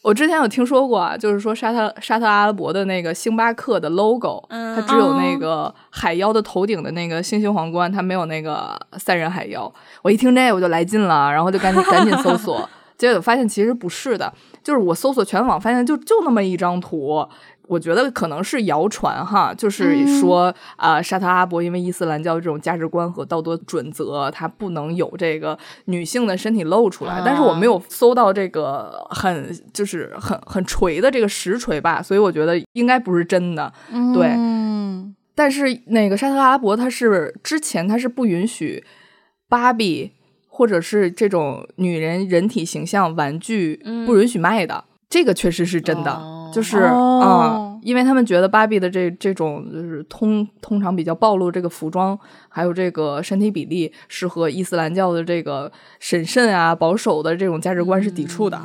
[SPEAKER 3] 我之前有听说过啊，就是说沙特沙特阿拉伯的那个星巴克的 logo，、
[SPEAKER 2] 嗯
[SPEAKER 3] 它只有那个海妖的头顶的那个星星皇冠，它没有那个三人海妖。我一听这我就来劲了，然后就赶紧赶紧搜索。结果发现其实不是的，就是我搜索全网发现就就那么一张图。我觉得可能是谣传哈，就是说啊、呃沙特阿拉伯因为伊斯兰教这种价值观和道德准则，它不能有这个女性的身体露出来。但是我没有搜到这个很就是很很锤的这个实锤吧，所以我觉得应该不是真的。对
[SPEAKER 4] 嗯。
[SPEAKER 3] 但是那个沙特阿拉伯，它是之前它是不允许芭比或者是这种女人人体形象玩具不允许卖的，这个确实是真的，
[SPEAKER 2] 哦
[SPEAKER 3] 就是啊、
[SPEAKER 4] 哦
[SPEAKER 3] 因为他们觉得芭比的这这种就是通通常比较暴露这个服装，还有这个身体比例，是和伊斯兰教的这个审慎啊、保守的这种价值观是抵触的。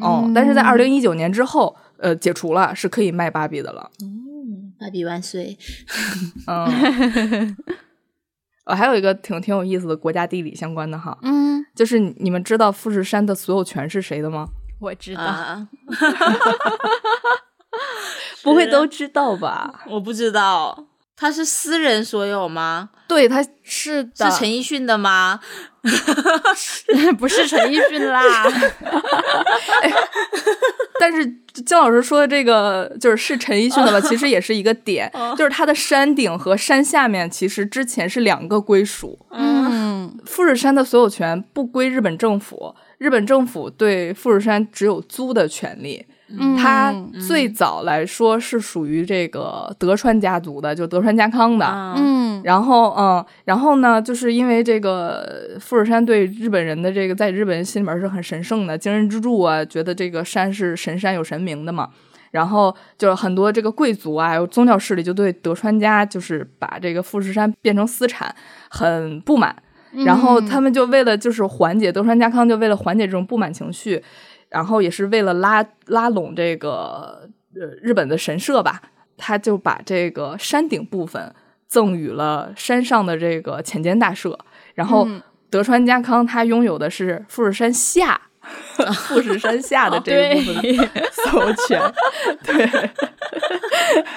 [SPEAKER 3] 哦，但是在二零一九年之后，呃，解除了，是可以卖芭比的了。
[SPEAKER 2] 芭比万岁！
[SPEAKER 3] 嗯，呃，还有一个挺挺有意思的国家地理相关的哈，
[SPEAKER 4] 嗯，
[SPEAKER 3] 就是你们知道富士山的所有权是谁的吗？
[SPEAKER 4] 我知道。
[SPEAKER 2] 啊，
[SPEAKER 3] 不会都知道吧？
[SPEAKER 2] 我不知道，他是私人所有吗？
[SPEAKER 3] 对，他
[SPEAKER 4] 是的，
[SPEAKER 2] 是陈奕迅的吗？
[SPEAKER 3] 嗯
[SPEAKER 4] 不是陈奕迅啦。
[SPEAKER 3] 但是姜老师说的这个就是是陈奕迅的吧，其实也是一个点，就是它的山顶和山下面其实之前是两个归属，
[SPEAKER 4] 嗯
[SPEAKER 3] 富士山的所有权不归日本政府，日本政府对富士山只有租的权利。
[SPEAKER 4] 嗯，
[SPEAKER 3] 它最早来说是属于这个德川家族的，就德川家康的。
[SPEAKER 2] 嗯
[SPEAKER 4] 嗯
[SPEAKER 3] 然后，嗯，然后呢，就是因为这个富士山对日本人的这个，在日本人心里面是很神圣的精神支柱啊，觉得这个山是神山有神明的嘛。然后就是很多这个贵族啊，还有宗教势力就对德川家就是把这个富士山变成私产很不满。然后他们就为了就是缓解德川家康就为了缓解这种不满情绪，然后也是为了拉拉拢这个呃日本的神社吧，他就把这个山顶部分赠予了山上的这个浅间大社，然后
[SPEAKER 4] 嗯
[SPEAKER 3] 德川家康他拥有的是富士山下。富士山下的这一部分的 所有权，对，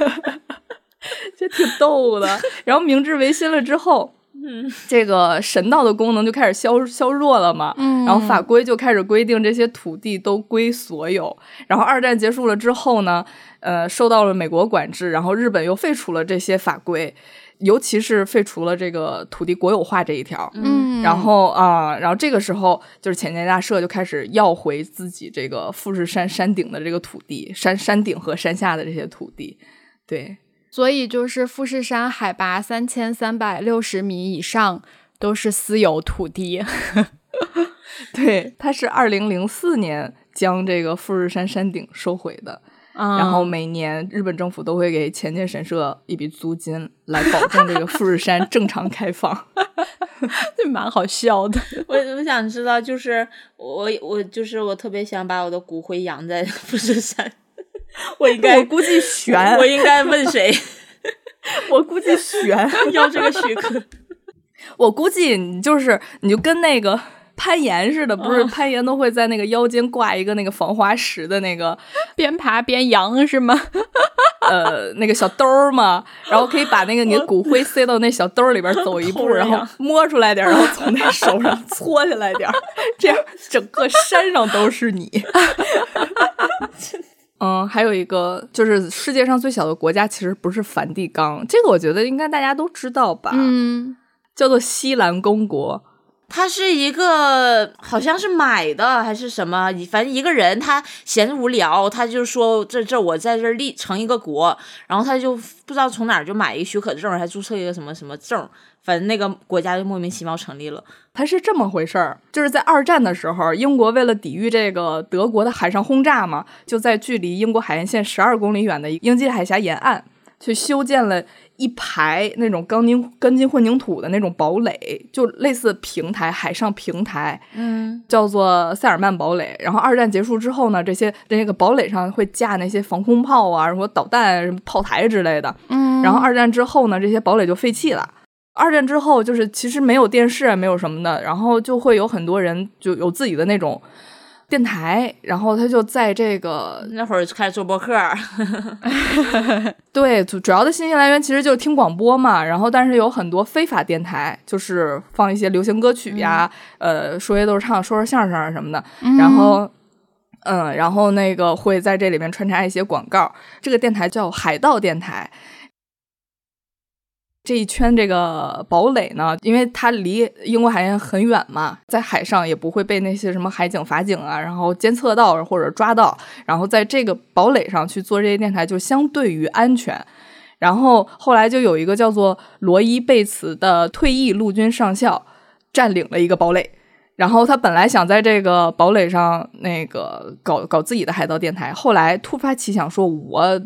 [SPEAKER 3] 这挺逗的。然后明治维新了之后，这个神道的功能就开始消削弱了嘛，
[SPEAKER 4] 嗯
[SPEAKER 3] 然后法规就开始规定这些土地都归所有。然后二战结束了之后呢，呃，受到了美国管制，然后日本又废除了这些法规，尤其是废除了这个土地国有化这一条。
[SPEAKER 4] 嗯，
[SPEAKER 3] 然后啊、然后这个时候就是浅间大社就开始要回自己这个富士山山顶的这个土地，山山顶和山下的这些土地，对，
[SPEAKER 4] 所以就是富士山海拔三千三百六十米以上都是私有土地。
[SPEAKER 3] 对，他是二零零四年将这个富士山山顶收回的，然
[SPEAKER 4] 然
[SPEAKER 3] 后每年日本政府都会给浅间神社一笔租金，来保证这个富士山正常开放。
[SPEAKER 4] 就蛮好笑的。
[SPEAKER 2] 我我想知道，就是我我就是我特别想把我的骨灰扬在富士山，我应该
[SPEAKER 3] 我估计悬，
[SPEAKER 2] 我应该问谁
[SPEAKER 3] 我估计悬，
[SPEAKER 2] 要这个许可？
[SPEAKER 3] 我估计你就是你就跟那个。攀岩似的，不是攀岩都会在那个腰间挂一个那个防滑石的那个
[SPEAKER 4] 边爬边扬是吗？
[SPEAKER 3] 呃那个小兜儿嘛，然后可以把那个你的骨灰塞到那小兜儿里边儿走一步，然后摸出来点儿，然后从那手上搓下来点儿，这样整个山上都是你。嗯，还有一个就是世界上最小的国家其实不是梵蒂冈，这个我觉得应该大家都知道吧？
[SPEAKER 4] 嗯，
[SPEAKER 3] 叫做西兰公国。
[SPEAKER 2] 它是一个好像是买的还是什么，反正一个人他闲着无聊，他就说这这我在这立成一个国，然后他就不知道从哪儿就买一个许可证，还注册一个什么什么证，反正那个国家就莫名其妙成立了。
[SPEAKER 3] 它是这么回事儿，就是在二战的时候，英国为了抵御这个德国的海上轰炸嘛，就在距离英国海岸线十二公里远的英吉利海峡沿岸，去修建了一排那种钢筋钢筋混凝土的那种堡垒，就类似平台，海上平台，
[SPEAKER 2] 嗯，
[SPEAKER 3] 叫做塞尔曼堡垒。然后二战结束之后呢，这些那个堡垒上会架那些防空炮啊，什么导弹、什么炮台之类的。
[SPEAKER 4] 嗯
[SPEAKER 3] 然后二战之后呢，这些堡垒就废弃了。二战之后，就是其实没有电视，没有什么的，然后就会有很多人就有自己的那种电台，然后他就在这个
[SPEAKER 2] 那会儿就开始做播客儿，
[SPEAKER 3] 对主主要的信息来源其实就是听广播嘛，然后但是有很多非法电台，就是放一些流行歌曲呀，呃，说学逗唱、说说相声啊什么的，然后。嗯，然后那个会在这里面穿插一些广告。这个电台叫海盗电台。这一圈这个堡垒呢，因为它离英国海岸很远嘛，在海上也不会被那些什么海警、法警啊，然后监测到或者抓到。然后在这个堡垒上去做这些电台，就相对于安全。然后后来就有一个叫做罗伊·贝茨的退役陆军上校占领了一个堡垒。然后他本来想在这个堡垒上那个搞搞自己的海盗电台，后来突发奇想说：“我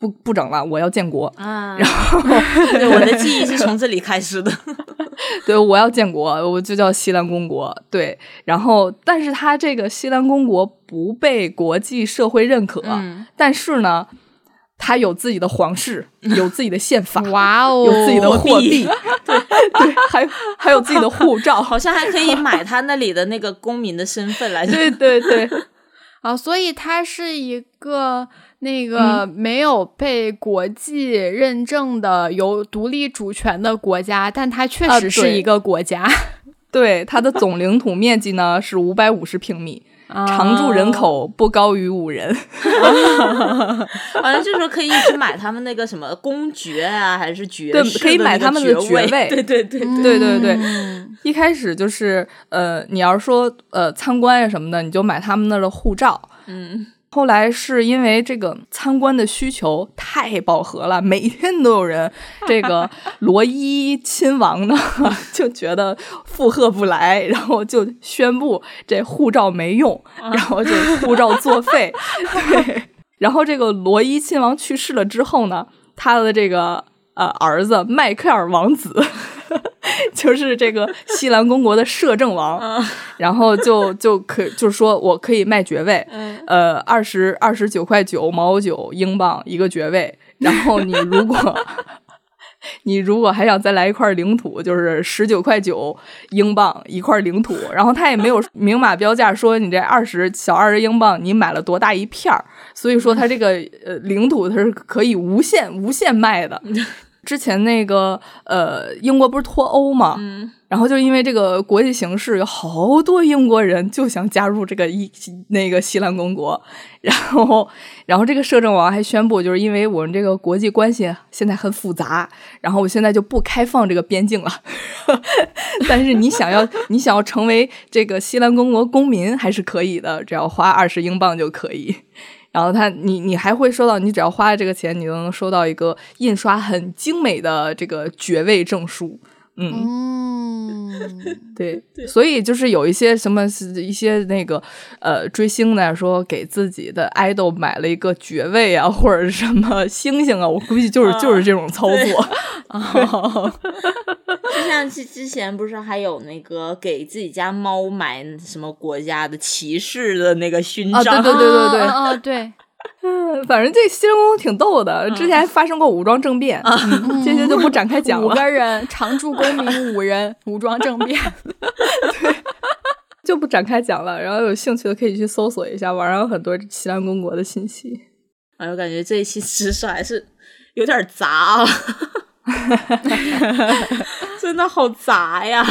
[SPEAKER 3] 不不整了，我要建国。”
[SPEAKER 2] 啊，
[SPEAKER 3] 然后
[SPEAKER 2] 对我的记忆是从这里开始的。
[SPEAKER 3] 对，我要建国，我就叫西兰公国。对，然后但是他这个西兰公国不被国际社会认可，但是呢。他有自己的皇室，有自己的宪法，
[SPEAKER 4] 哇哦，
[SPEAKER 3] 有自己的货币，对对，还还有自己的护照，
[SPEAKER 2] 好像还可以买他那里的那个公民的身份来着。
[SPEAKER 3] 对对对，
[SPEAKER 4] 啊，所以他是一个那个没有被国际认证的有独立主权的国家，但它确实是一个国家。
[SPEAKER 3] 对，它的总领土面积呢是五百五十平米。常住人口不高于五人，
[SPEAKER 2] 好像就是说可以一直买他们那个什么公爵啊，还是爵
[SPEAKER 3] 对，可以买他们的爵位，
[SPEAKER 2] 对对对
[SPEAKER 3] 对对对。一开始就是呃，你要是说呃参观呀什么的，你就买他们那的护照，
[SPEAKER 2] 嗯。
[SPEAKER 3] 后来是因为这个参观的需求太饱和了，每天都有人。这个 罗伊亲王呢 就觉得负荷不来，然后就宣布这护照没用，然后就护照作废。对，然后这个罗伊亲王去世了之后呢，他的这个呃儿子迈克尔王子。就是这个西兰公国的摄政王，然后就就可就是说我可以卖爵位，呃，二十二十九块九毛九英镑一个爵位，然后你如果 你如果还想再来一块领土，就是十九块九英镑一块领土，然后他也没有明码标价说你这二十小二十英镑你买了多大一片儿，所以说他这个呃领土它是可以无限无限卖的。之前那个呃，英国不是脱欧嘛，然后就因为这个国际形势，有好多英国人就想加入这个一那个西兰公国，然后然后这个摄政王还宣布，就是因为我们这个国际关系现在很复杂，然后我现在就不开放这个边境了，但是你想要 你想要成为这个西兰公国公民还是可以的，只要花二十英镑就可以。然后他，你你还会收到，你只要花了这个钱，你都能收到一个印刷很精美的这个爵位证书。嗯，对，所以就是有一些什么一些那个呃追星的说给自己的爱豆买了一个爵位啊，或者是什么星星啊，我估计就是就是这种操作。
[SPEAKER 2] 就像之之前不是还有那个给自己家猫买什么国家的骑士的那个勋章？
[SPEAKER 3] 对对对对对，
[SPEAKER 4] 哦对。
[SPEAKER 3] 嗯，反正这西凉公挺逗的，之前还发生过武装政变，这些就不展开讲 了。
[SPEAKER 4] 五个人常驻公民五人武装政变，
[SPEAKER 3] 对，就不展开讲了。然后有兴趣的可以去搜索一下，网上有很多西凉公国的信息。
[SPEAKER 2] 哎，我感觉这一期知识还是有点杂啊，真的好杂呀，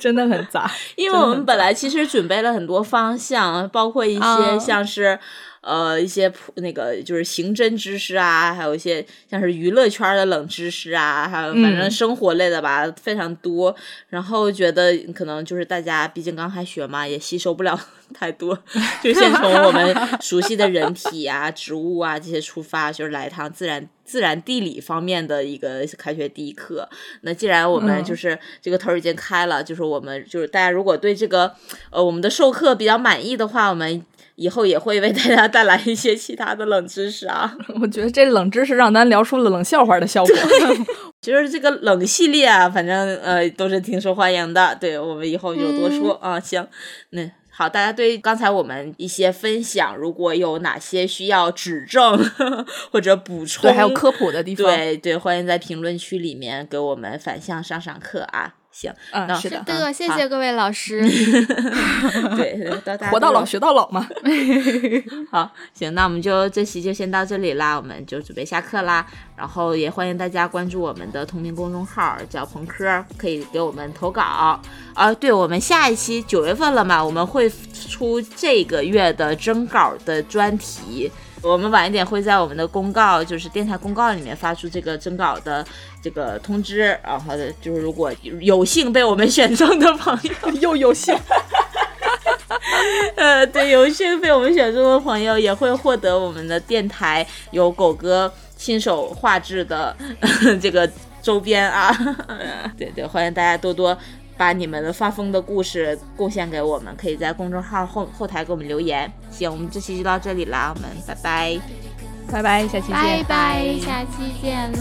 [SPEAKER 3] 真的很杂。
[SPEAKER 2] 因为我们本来其实准备了很多方向，包括一些像是。呃，一些普那个就是刑侦知识啊，还有一些像是娱乐圈的冷知识啊，还有反正生活类的吧，非常多。然后觉得可能就是大家毕竟刚开学嘛，也吸收不了 太多，就先从我们熟悉的人体啊、植物啊这些出发，就是来一趟自然自然地理方面的一个开学第一课。那既然我们就是这个头已经开了，就是我们就是大家如果对这个呃我们的授课比较满意的话，我们。以后也会为大家带来一些其他的冷知识啊！
[SPEAKER 3] 我觉得这冷知识让咱聊出了冷笑话的效果。
[SPEAKER 2] 其实这个冷系列啊，反正呃都是挺受欢迎的。对我们以后就多说啊。行，那好，大家对刚才我们一些分享，如果有哪些需要指正 或者补充，
[SPEAKER 3] 还有科普的地方，
[SPEAKER 2] 对对，欢迎在评论区里面给我们反向上上课啊。行，
[SPEAKER 3] 嗯，
[SPEAKER 2] 那
[SPEAKER 3] 是的，
[SPEAKER 4] 的，谢谢各位老师。
[SPEAKER 2] 对，到
[SPEAKER 3] 活到老学到老嘛。
[SPEAKER 2] 好，行，那我们就这期就先到这里啦，我们就准备下课啦。然后也欢迎大家关注我们的同名公众号，叫朋科，可以给我们投稿。啊，对，我们下一期九月份了嘛，我们会出这个月的征稿的专题。我们晚一点会在我们的公告，就是电台公告里面发出这个征稿的这个通知。然后就是如果有幸被我们选中的朋友，
[SPEAKER 3] 又有幸，
[SPEAKER 2] 呃，对，有幸被我们选中的朋友也会获得我们的电台由狗哥亲手画制的这个周边啊。对对，欢迎大家多多把你们的发疯的故事贡献给我们，可以在公众号后后台给我们留言。行，我们这期就到这里啦，我们拜拜，
[SPEAKER 3] 拜拜，下期见，
[SPEAKER 4] 拜拜，下期见。